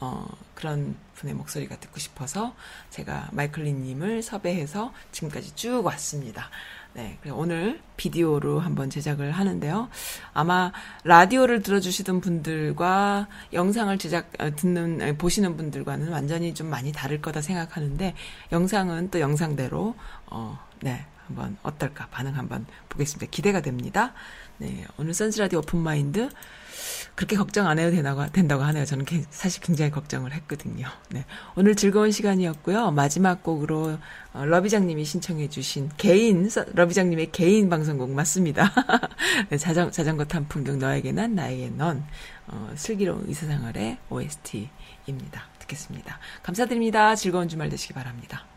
Speaker 1: 어, 그런 분의 목소리가 듣고 싶어서 제가 마이클리님을 섭외해서 지금까지 쭉 왔습니다. 네, 오늘 비디오로 한번 제작을 하는데요. 아마 라디오를 들어주시던 분들과 영상을 제작 어, 듣는 보시는 분들과는 완전히 좀 많이 다를 거다 생각하는데 영상은 또 영상대로 어, 네, 한번 어떨까 반응 한번 보겠습니다. 기대가 됩니다. 네, 오늘 Sun's 라디오 open mind 그렇게 걱정 안 해도 되나고, 된다고 하네요. 저는 사실 굉장히 걱정을 했거든요. 네. 오늘 즐거운 시간이었고요. 마지막 곡으로 어, 러비장님이 신청해주신 개인, 러비장님의 개인 방송곡 맞습니다. 네, 자전, 자전거 탄 풍경 너에게 난 나에게 넌 어, 슬기로운 이 세상을의 OST입니다. 듣겠습니다. 감사드립니다. 즐거운 주말 되시기 바랍니다.